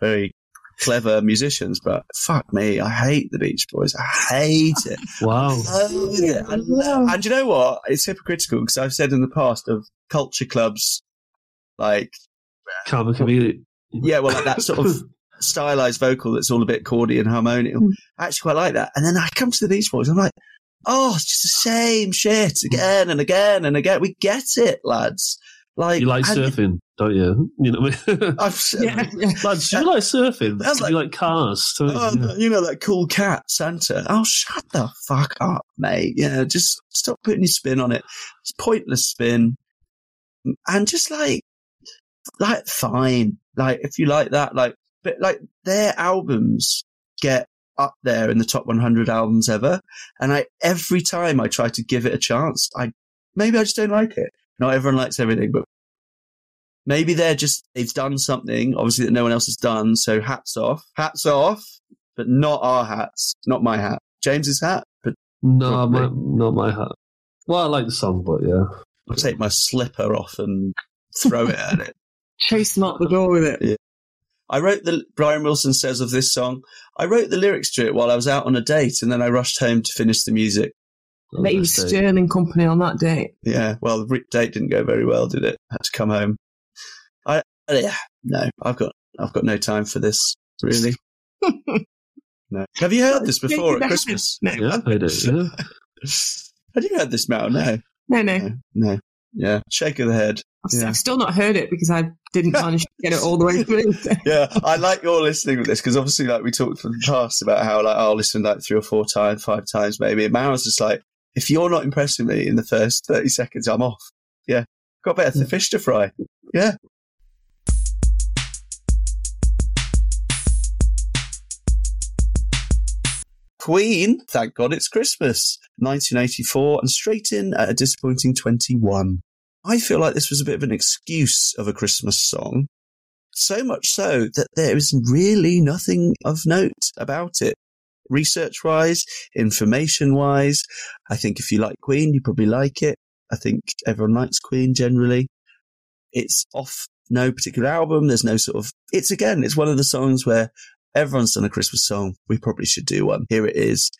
very clever musicians. But fuck me, I hate the Beach Boys. I hate it. Wow. loathe it. I lo- and you know what? It's hypocritical because I've said in the past of culture clubs, like Karma Chameleon. yeah, well, like that sort of stylized vocal that's all a bit chordy and harmonial. Mm. I actually quite like that. And then I come to the Beach Boys, I'm like, oh, it's just the same shit again and again and again. We get it, lads. Like, You like and surfing, don't you? You know, what I mean? I've, yeah, yeah. lads, you like surfing. That's like- you like cars. don't you? Oh, you know that cool cat Santa. Oh, shut the fuck up, mate. Yeah, just stop putting your spin on it. It's pointless spin, and just like, like fine. Like if you like that, like, but like their albums get up there in the top 100 albums ever, and I every time I try to give it a chance, I maybe I just don't like it. Not everyone likes everything, but maybe they're just they've done something obviously that no one else has done. So hats off, hats off, but not our hats, not my hat, James's hat. But No, my, not my hat. Well, I like the song, but yeah. I'll take my slipper off and throw it at it. Chase them out the door with it. I wrote the Brian Wilson says of this song. I wrote the lyrics to it while I was out on a date, and then I rushed home to finish the music. Oh, Bet you was that's it. sterling company on that date. Yeah, well, the date didn't go very well, did it? had to come home. I yeah, no, I've got I've got no time for this really. no, have you heard this before at Christmas? No, Yeah, I do. Yeah. Have you heard this, Mal? No, no, no. no, no. Yeah, shake of the head. I've, Yeah. I've still not heard it because I didn't manage to get it all the way through. yeah, I like your listening with this because obviously, like we talked in the past about how like I'll listen like three or four times, five times maybe. And Maril's just like, if you're not impressing me in the first thirty seconds, I'm off. Yeah, got better than fish to fry. Yeah. Queen, thank God it's Christmas, 1984, and straight in at a disappointing 21. I feel like this was a bit of an excuse of a Christmas song so much so that there is really nothing of note about it. Research wise, information wise, I think if you like Queen, you probably like it. I think everyone likes Queen generally. It's off no particular album. There's no sort of, it's again, it's one of the songs where everyone's done a Christmas song. We probably should do one. Here it is.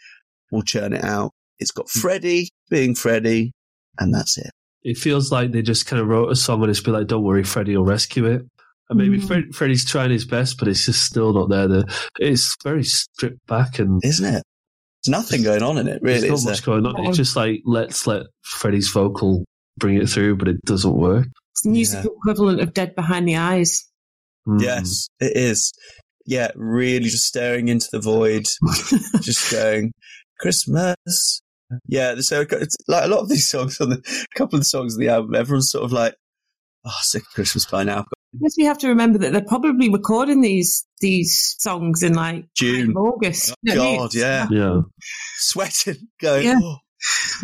We'll churn it out. It's got hmm. Freddie being Freddie, and that's it. It feels like they just kind of wrote a song and it's be like, don't worry, Freddie will rescue it. And maybe Mm. Fred, Freddie's trying his best, but it's just still not there. The, it's very stripped back and Isn't it? There's nothing going on in it, really. there's is not there? much going on. It's just like, let's let Freddie's vocal bring it through, but it doesn't work. It's the music equivalent of Dead Behind the Eyes. Mm. Yes, it is. Yeah, really just staring into the void, just going, Christmas. Yeah, so it's like a lot of these songs on the, a couple of the songs on the album, everyone's sort of like, oh, sick of Christmas by now. Yes, we have to remember that they're probably recording these these songs in like June. August. Oh, You know what I mean? God, yeah. Yeah. Sweating, going, Yeah. oh,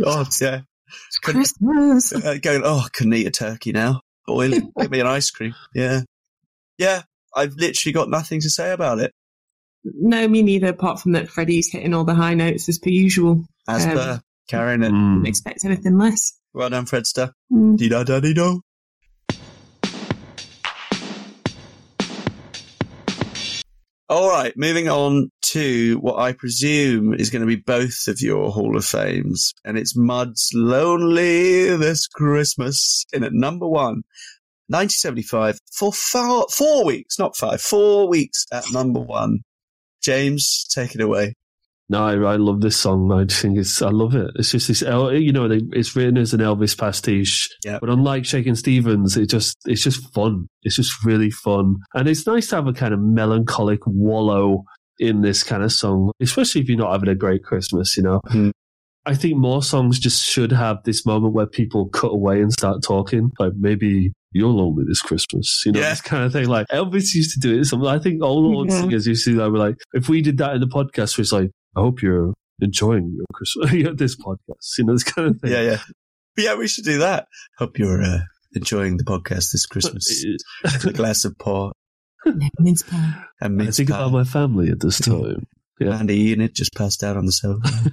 God, yeah. It's Christmas. Uh, going, oh, I couldn't eat a turkey now. Boiling. Give me an ice cream. Yeah. Yeah, I've literally got nothing to say about it. No, me neither. Apart from that, Freddie's hitting all the high notes as per usual. As Um, per carrying it. Mm. Didn't expect anything less. Well done, Fredster. Mm. Dee da da dee do. All right, moving on to what I presume is going to be both of your Hall of Fames, and it's Mud's Lonely This Christmas in at number one, 1975, for four, four weeks, not five, four weeks at number one. James, take it away. No, I, I love this song. I just think it's, I love it. It's just this, you know, it's written as an Elvis pastiche, Yeah. but unlike Shakin' Stevens, it just, it's just fun. It's just really fun. And it's nice to have a kind of melancholic wallow in this kind of song, especially if you're not having a great Christmas, you know? Hmm. I think more songs just should have this moment where people cut away and start talking. Like maybe you're lonely this Christmas. You know, Yeah. this kind of thing. Like Elvis used to do it. So I think all old Yeah. singers used to do that. We're like, if we did that in the podcast, it's like, I hope you're enjoying your Christmas, this podcast. You know, this kind of thing. Yeah, yeah. But yeah, we should do that. Hope you're uh, enjoying the podcast this Christmas. A glass of port Mince pie. and I mince think pie. about my family at this time. yeah. Andy eating it just passed out on the sofa.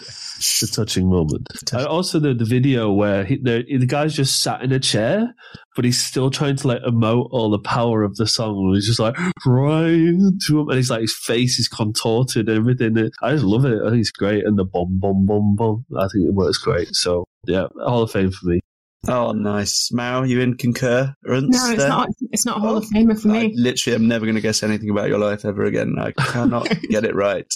It's a touching moment. And also, the, the video where he, the, the guy's just sat in a chair, but he's still trying to like emote all the power of the song. He's just like, Brian, to him. And he's like, his face is contorted and everything. I just love it. I think it's great. And the bum, bum, bum, bum. I think it works great. So, yeah, Hall of Fame for me. oh, nice. Mal, you in concurrence? No, it's there? not. It's not a Hall of Famer for I me. literally am never going to guess anything about your life ever again. I cannot get it right.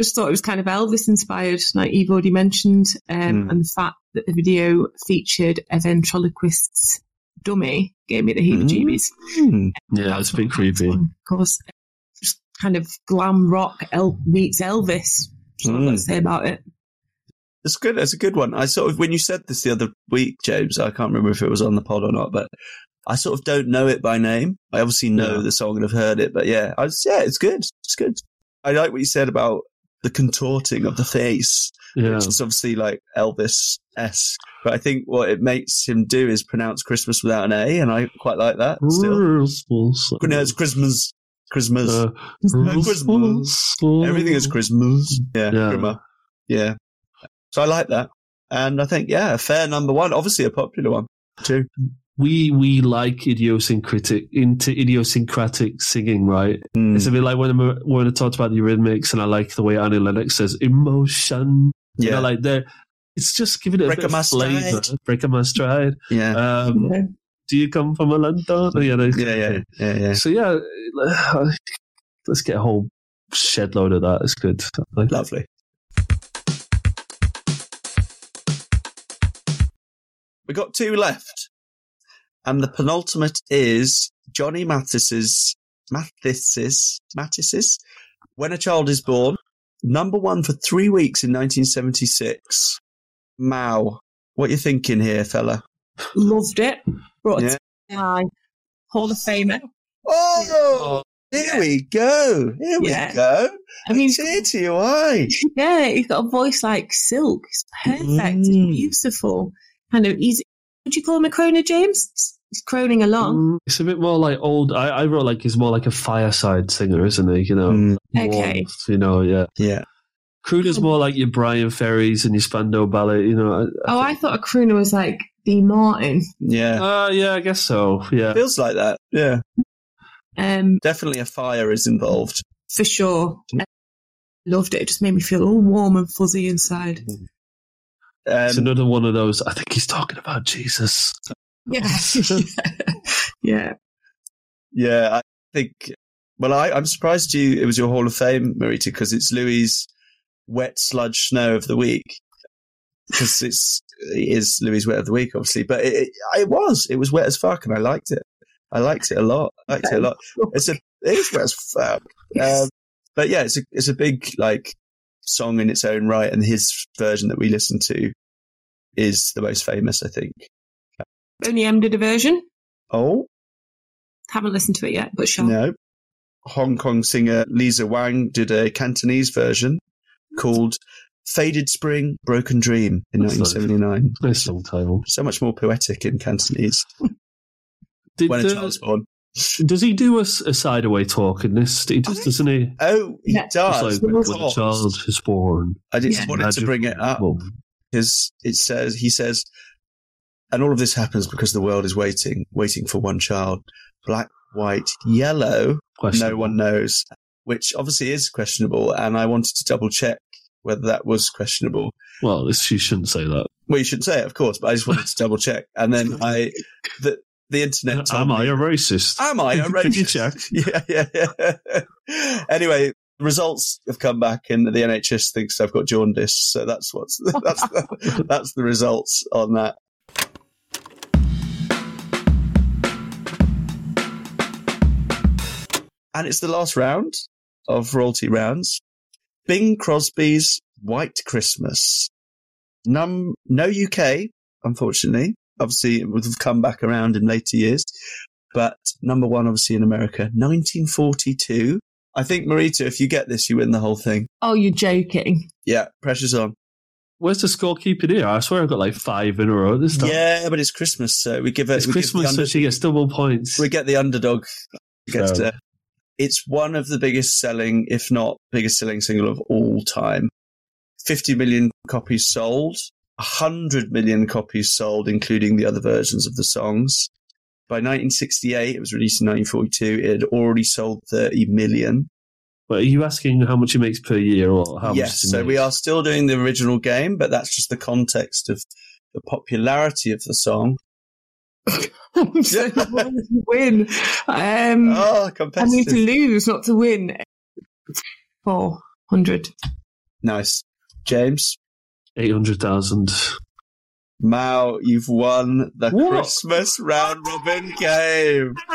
Just thought it was kind of Elvis inspired, like you've already mentioned, um, Hmm. and the fact that the video featured a ventriloquist's dummy gave me the heebie-jeebies. Hmm. Yeah, it's a bit creepy. one, Of course, just kind of glam rock El- meets Elvis. That's what I've got Mm. to say about it. It's good. It's a good one. I sort of when you said this the other week, James, I can't remember if it was on the pod or not, but I sort of don't know it by name. I obviously know Yeah. the song and have heard it, but yeah, I was, yeah, it's good. It's good. I like what you said about the contorting of the face, Yeah. which is obviously like Elvis esque. But I think what it makes him do is pronounce Christmas without an A, and I quite like that. Still, no, it's Christmas. Christmas. Uh, Christmas. Everything is Christmas. Yeah, Yeah. Yeah. So I like that. And I think, yeah, a fair number one. Obviously a popular one, too. We we like idiosyncratic into idiosyncratic singing, right? Mm. It's a bit like when I, when I talked about the Eurythmics, and I like the way Annie Lennox says emotion. You yeah. know, like they're it's just giving it Break a bit of flavor. stride. Break of my stride. yeah. Um, Yeah. do you come from a London? Yeah, they- yeah, yeah, yeah, yeah. So yeah, let's get a whole shed load of that. It's good. Like, Lovely. We got two left. And the penultimate is Johnny Mathis's Mathis's Mathis's When a Child is Born, number one for three weeks in 1976. Mal, what you thinking here, fella? Loved it. Brought Yeah. it eye. Hall of Famer. Oh, here we go. Here we go. I mean, It's here to your eye. yeah, he's got a voice like silk. It's perfect. It's Mm. beautiful. Kind of easy. Would you call him a croner, James? He's croning along. Mm, It's a bit more like old. I, I wrote like he's more like a fireside singer, isn't he? You know, Mm, Okay. you know, yeah. yeah. Crooner's more like your Brian Ferries and your Spandau Ballet, you know. Oh, I thought a crooner was like Dean Martin. Yeah. Uh, yeah, I guess so. Yeah. Feels like that. Yeah. Um, Definitely a fire is involved. for sure. Loved it. It just made me feel all warm and fuzzy inside. It's Um, another one of those. I think he's talking about Jesus. Yeah. yeah. yeah, I think. Well, I, I'm surprised you. It was your Hall of Fame, Maurita, because it's Louie's wet sludge snow of the week. Because it's it is Louie's wet of the week, obviously, but it, it, it was it was wet as fuck, and I liked it. I liked it a lot. I liked it a lot. It's a it is wet as fuck. Um, but yeah, it's a it's a big like song in its own right, and his version that we listened to is the most famous, I think. Boney M did a version. Oh Haven't listened to it yet, but sure. no, Hong Kong singer Lisa Wang did a Cantonese version called "Faded Spring, Broken Dream" in That's 1979. Nice song title. So much more poetic in Cantonese. Did, When a uh, child's born. Does he do a, side away talk in this? He does, doesn't he? Oh, he Yeah. Does. like, of when a child is born. I just Yeah. wanted to bring it up. Because it says he says, and all of this happens because the world is waiting, waiting for one child. Black, white, yellow. No one knows, which obviously is questionable. And I wanted to double check whether that was questionable. Well, this, you shouldn't say that. Well, you shouldn't say it, of course, but I just wanted to double check. And then I, the the internet. Am I me- a racist? Am I a Did you check? Yeah, yeah, yeah. anyway, results have come back, and the NHS thinks I've got jaundice. So that's what's that's the, that's the results on that. And it's the last round of royalty rounds. Bing Crosby's White Christmas. Num no UK, unfortunately. Obviously, it would have come back around in later years. But number one, obviously, in America, 1942. I think, Maurita, if you get this, you win the whole thing. Oh, you're joking. Yeah, pressure's on. Where's the scorekeeping here? I swear I've got like five in a row this time. Yeah, but it's Christmas, so we give it. it's we give the Christmas, so she gets double points. we get the underdog. Gets So- to- it's one of the biggest selling, if not biggest selling single of all time. 50 million copies sold, 100 million copies sold, including the other versions of the songs. By 1968, it was released in 1942, it had already sold 30 million. But are you asking how much it makes per year or how yes, much? it so makes? we are still doing the original game, but that's just the context of the popularity of the song. I'm so wanting to win. Um, Oh, I need to lose, not to win. Four hundred. Nice. James, 800,000. Mal, you've won the What? Christmas round robin game.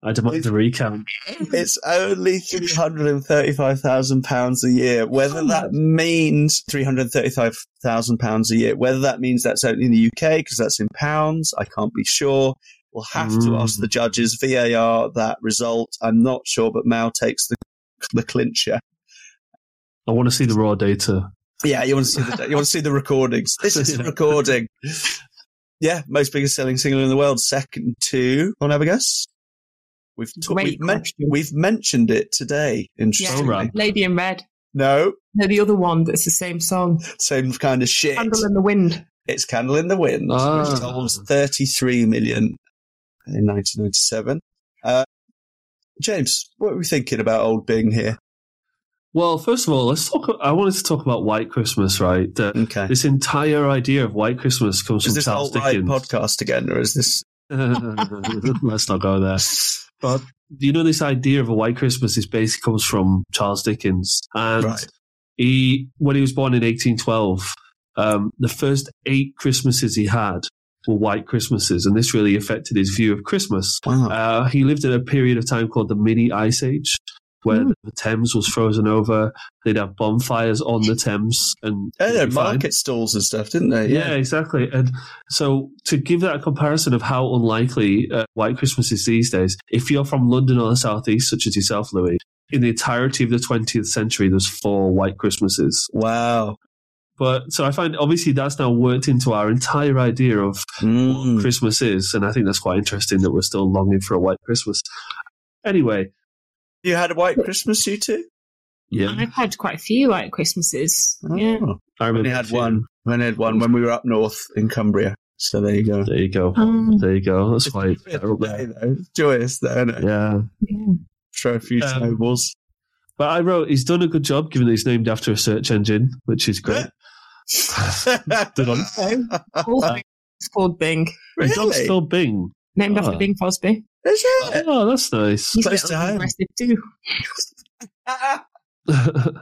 I demand the recount. It's only three hundred and thirty-five thousand pounds a year. Whether that means three hundred thirty-five thousand pounds a year, whether that means that's only in the UK because that's in pounds, I can't be sure. We'll have to Mm. ask the judges VAR that result. I'm not sure, but Mal takes the the clincher. I want to see the raw data. Yeah, you want to see the you want to see the recordings. This is a Yeah. recording. Yeah, most biggest selling single in the world. Second to, want to have a guess? We've ta- we've, men- we've mentioned it today. Interestingly, Oh, right. Lady in Red. no, No, the other one that's the same song. same kind of shit. Candle in the Wind. It's Candle in the Wind, Ah. which sold 33 million in 1997. Uh, James, what are we thinking about old Bing here? Well, first of all, let's talk. I wanted to talk about White Christmas, right? Okay. this entire idea of White Christmas comes Is from Charles Dickens. podcast again, or is this? let's not go there. But you know this idea of a white Christmas is basically comes from Charles Dickens, and Right. he when he was born in 1812, um, the first eight Christmases he had were white Christmases, and this really affected his view of Christmas. Wow. Uh, he lived in a period of time called the mini ice age, where Mm. the Thames was frozen over. They'd have bonfires on the Thames, and Oh, they had be fine. market stalls and stuff, didn't they? Yeah, exactly. And so to give that a comparison of how unlikely uh, white Christmas is these days, if you're from London or the southeast, such as yourself, Louie, in the entirety of the 20th century, there's four white Christmases. Wow. But so I find obviously that's now worked into our entire idea of Mm. what Christmas is, and I think that's quite interesting that we're still longing for a white Christmas. Anyway, You had a white Christmas, you two? yeah, I've had quite a few white Christmases. Yeah. Oh. I remember only had one. We only had one when we were up north in Cumbria. So there you go. There you go. Um, There you go. That's quite Day, though. Joyous, though, isn't it? yeah. yeah. Throw a few Um, snowballs. But I wrote, he's done a good job given that he's named after a search engine, which is great. Good on. All it's called Bing. His dog's really? still Bing. Named Ah. after Bing Crosby. Is it? Oh, that's nice. He's a Close bit to home. aggressive too.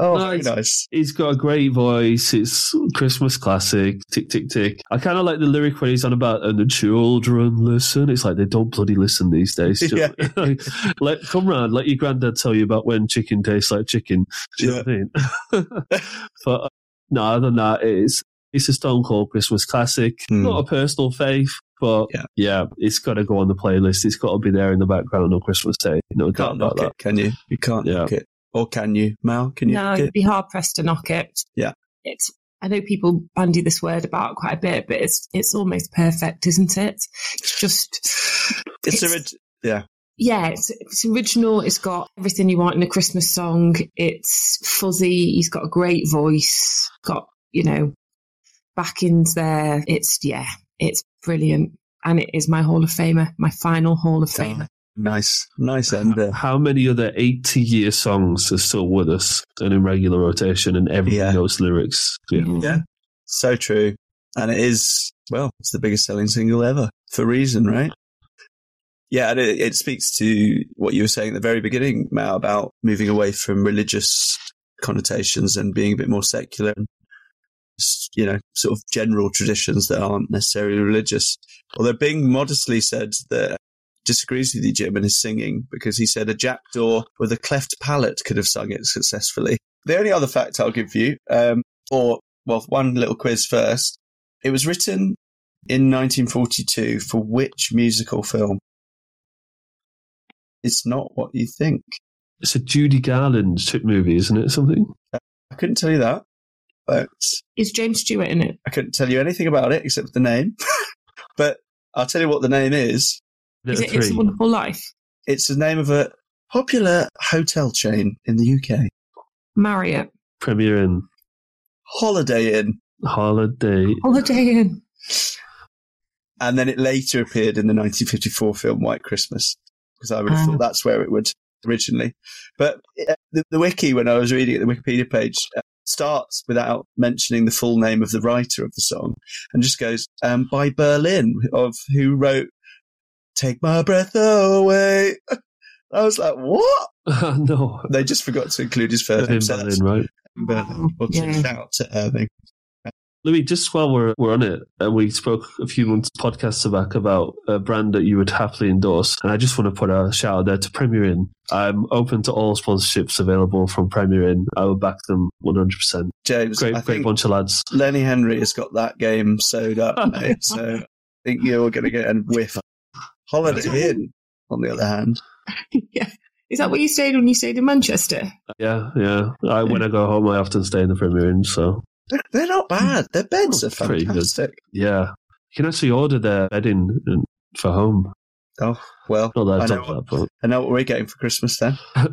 oh, No, very nice. he's got a great voice. It's Christmas classic. Tick, tick, tick. I kind of like the lyric when he's on about, and the children listen. It's like they don't bloody listen these days. Just- Yeah. let, come round, let your granddad tell you about when chicken tastes like chicken. Do you know what I mean? but uh, no, other than that, it's, it's a Stone Cold Christmas classic. Hmm. Not a personal faith, but Yeah. yeah, it's got to go on the playlist. It's got to be there in the background on Christmas Day. No You doubt can't about knock that. it, can you? You can't Yeah. knock it. Or can you, Mal? Can you No, knock you'd be hard pressed to knock it. Yeah. It's I know people bandy this word about quite a bit, but it's it's almost perfect, isn't it? It's just It's, it's- orig- yeah. yeah, it's, it's original. It's got everything you want in a Christmas song. It's fuzzy. He's got a great voice. Got you know backings there. It's yeah, it's brilliant, and it is my Hall of Famer, my final Hall of ah, Famer. Nice. Nice ender. Uh, how many other 80 year songs are still with us and in regular rotation and everyone Yeah. knows lyrics? Yeah. Yeah. So true. And it is, well, it's the biggest selling single ever for a reason, right? Yeah, and it, it speaks to what you were saying at the very beginning, Matt, about moving away from religious connotations and being a bit more secular and, s- you know, sort of general traditions that aren't necessarily religious. Although Bing modestly said that disagrees with you, Jim, in his singing because he said a jackdaw with a cleft palate could have sung it successfully. The only other fact I'll give you, um, or well, one little quiz first. It was written in 1942 for which musical film? It's not what you think. It's a Judy Garland movie, isn't it? Something. I couldn't tell you that, but Is James Stewart in it? I couldn't tell you anything about it except the name. but I'll tell you what the name is. Is it It's a Wonderful Life? It's the name of a popular hotel chain in the UK. Marriott. Premier Inn. Holiday Inn. Holiday. Holiday Inn. And then it later appeared in the 1954 film White Christmas, because I would have Ah. thought that's where it would originally. But uh, the, the wiki, when I was reading it, the Wikipedia page, starts without mentioning the full name of the writer of the song and just goes, um, by Berlin, of who wrote Take My Breath Away. I was like, what? no. They just forgot to include his first name. So that's Berlin, right? Berlin. Well, Yeah. shout out to Irving. Louie, just while we're, we're on it, uh, we spoke a few months podcasts back about a brand that you would happily endorse. And I just want to put a shout out there to Premier Inn. I'm open to all sponsorships available from Premier Inn. I would back them 100%. James, Great, I great think bunch of lads. Lenny Henry has got that game sewed up, mate. So I think you're going to get a whiff. Holiday Inn, on the other hand. yeah. Is that where you stayed when you stayed in Manchester? Yeah, yeah. I, when I go home, I often stay in the Premier Inn. So, They're, they're not bad. Their beds are Pretty good. fantastic. yeah. You can actually order their bedding for home. Oh, well, Not that I know, done that, I know what we're getting for Christmas then.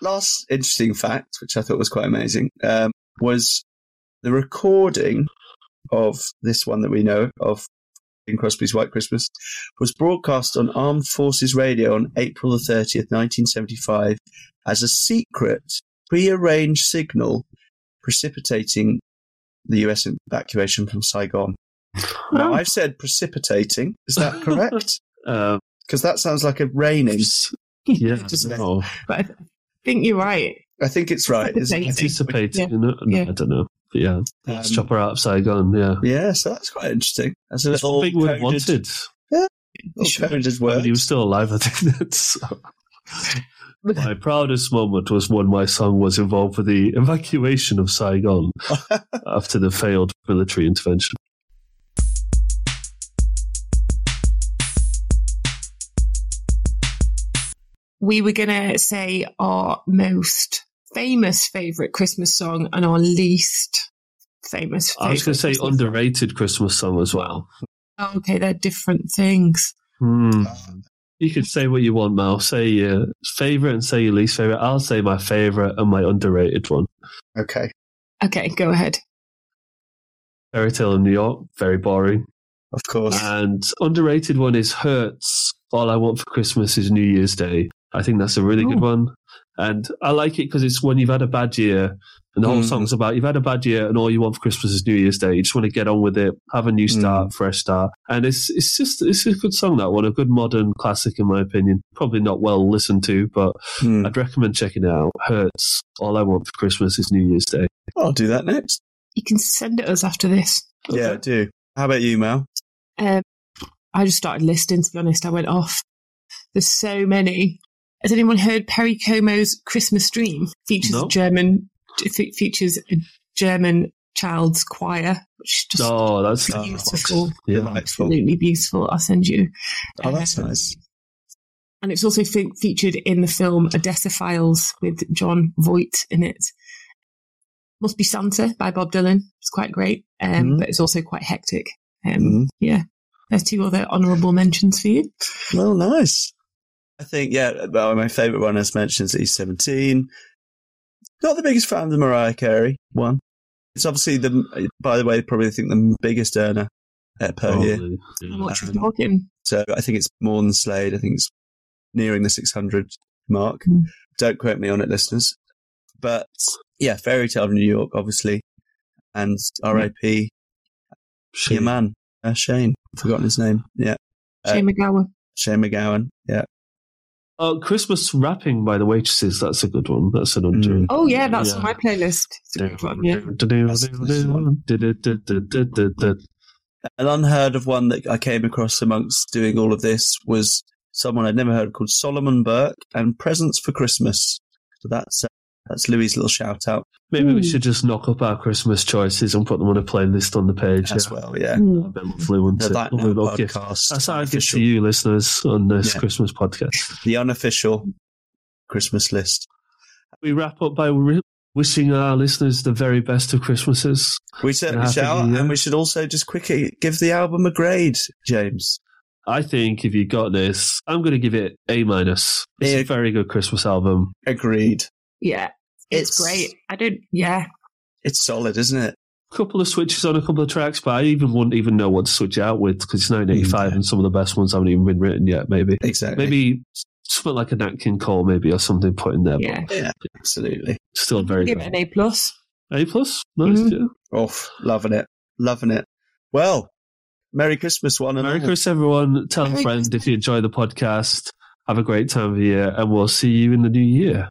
Last interesting fact, which I thought was quite amazing, um, was the recording of this one that we know of in Crosby's White Christmas was broadcast on Armed Forces Radio on April the 30th, 1975, as a secret, pre-arranged signal precipitating the US evacuation from Saigon. Now, I've said precipitating. Is that correct? um, Because that sounds like a raining. yeah, Just- no. But I th- think you're right. I think it's right. isn't it? Anticipating. Yeah. No, no, Yeah. I don't know. But yeah, let's Um, chop her out of Saigon. Yeah. Yeah, so that's quite interesting. That's a little what Big Wood wanted. little coded When word. he was still alive, I think that's. My proudest moment was when my song was involved with the evacuation of Saigon after the failed military intervention. We were going to say our most famous favourite Christmas song and our least famous I was going to say Christmas underrated Christmas song as well. song. Okay, they're different things. Hmm. You could say what you want, Mal. Say your favorite and say your least favorite. I'll say my favorite and my underrated one. Okay, Okay, go ahead. Fairy Tale in New York, very boring. of course. And underrated one is Hurts. All I Want for Christmas is New Year's Day. I think that's a really Ooh. good one. And I like it because it's when you've had a bad year, and the whole Mm. song's about you've had a bad year, and all you want for Christmas is New Year's Day. You just want to get on with it, have a new start, fresh start, and it's it's just it's a good song that one, a good modern classic in my opinion. Probably not well listened to, but Hmm. I'd recommend checking it out. Hurts. All I want for Christmas is New Year's Day. I'll do that next. You can send it us after this. Yeah, I do. How about you, Mal? Um, I just started listing, to be honest. I went off. There's so many. Has anyone heard Perry Como's Christmas Dream? Features No. a German, fe- features a German child's choir, which is just Oh, that's beautiful. Yeah. Absolutely beautiful. I'll send you. Oh, that's Um, nice. And it's also fe- featured in the film Odessa Files with Jon Voight in it. Must Be Santa by Bob Dylan. It's quite great, um, Mhm. but it's also quite hectic. Um, Mhm. Yeah. There's two other honourable mentions for you. Well, nice. I think, yeah, well, my favourite one, as mentioned, is E17. Not the biggest fan of the Mariah Carey one. It's obviously the, by the way, probably I think the biggest earner uh, per year. Yeah. How much are we Um, talking? So I think it's more than Slade. I think it's nearing the 600 mark. Mm. Don't quote me on it, listeners. But yeah, Fairy Tale of New York, obviously. And R.I.P. Shame. Your man, uh, Shane. I've forgotten his name. Yeah. uh, Shane MacGowan. Shane MacGowan. Yeah. Oh, Christmas wrapping by the waitresses. That's a good one. That's an under. Mm. Oh, yeah, that's Yeah. on my playlist. It's a good one, yeah. An unheard of one that I came across amongst doing all of this was someone I'd never heard called Solomon Burke and Presents for Christmas. So that's uh, That's Louie's little shout out Maybe we Mm. should just knock up our Christmas choices and put them on a playlist on the page. as yeah. well. Yeah. Mm. That'd be lovely, wouldn't The it? That Now Lovely little gift. podcast. That's our gift unofficial- to you, listeners, on this Yeah. Christmas podcast. The unofficial Christmas list. We wrap up by ri- wishing our listeners the very best of Christmases. We certainly Happy shall, Year. and we should also just quickly give the album a grade, James. I think if you got this, I'm going to give it A minus. It's a very good Christmas album. Agreed. Yeah, it's, It's- great. I don't. Yeah, It's solid, isn't it? A couple of switches on a couple of tracks, but I even wouldn't even know what to switch out with because it's 1985 Yeah. and some of the best ones haven't even been written yet. Maybe, Exactly. maybe something like a Nat King Cole, maybe or something put in there. yeah. Yeah, absolutely. still very Give good. it an A plus. A plus, nice. Mhm. yeah. Oh, loving it. Loving it. Well, Merry Christmas, one and Merry all. Christmas, everyone. Tell a Merry friend if you enjoy the podcast. Have a great time of the year, and we'll see you in the new year.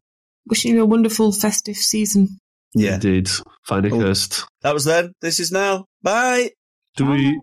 Wishing you a wonderful festive season. Yeah. Indeed. Find a oh. Cursed. That was then. This is now. Bye. Do we.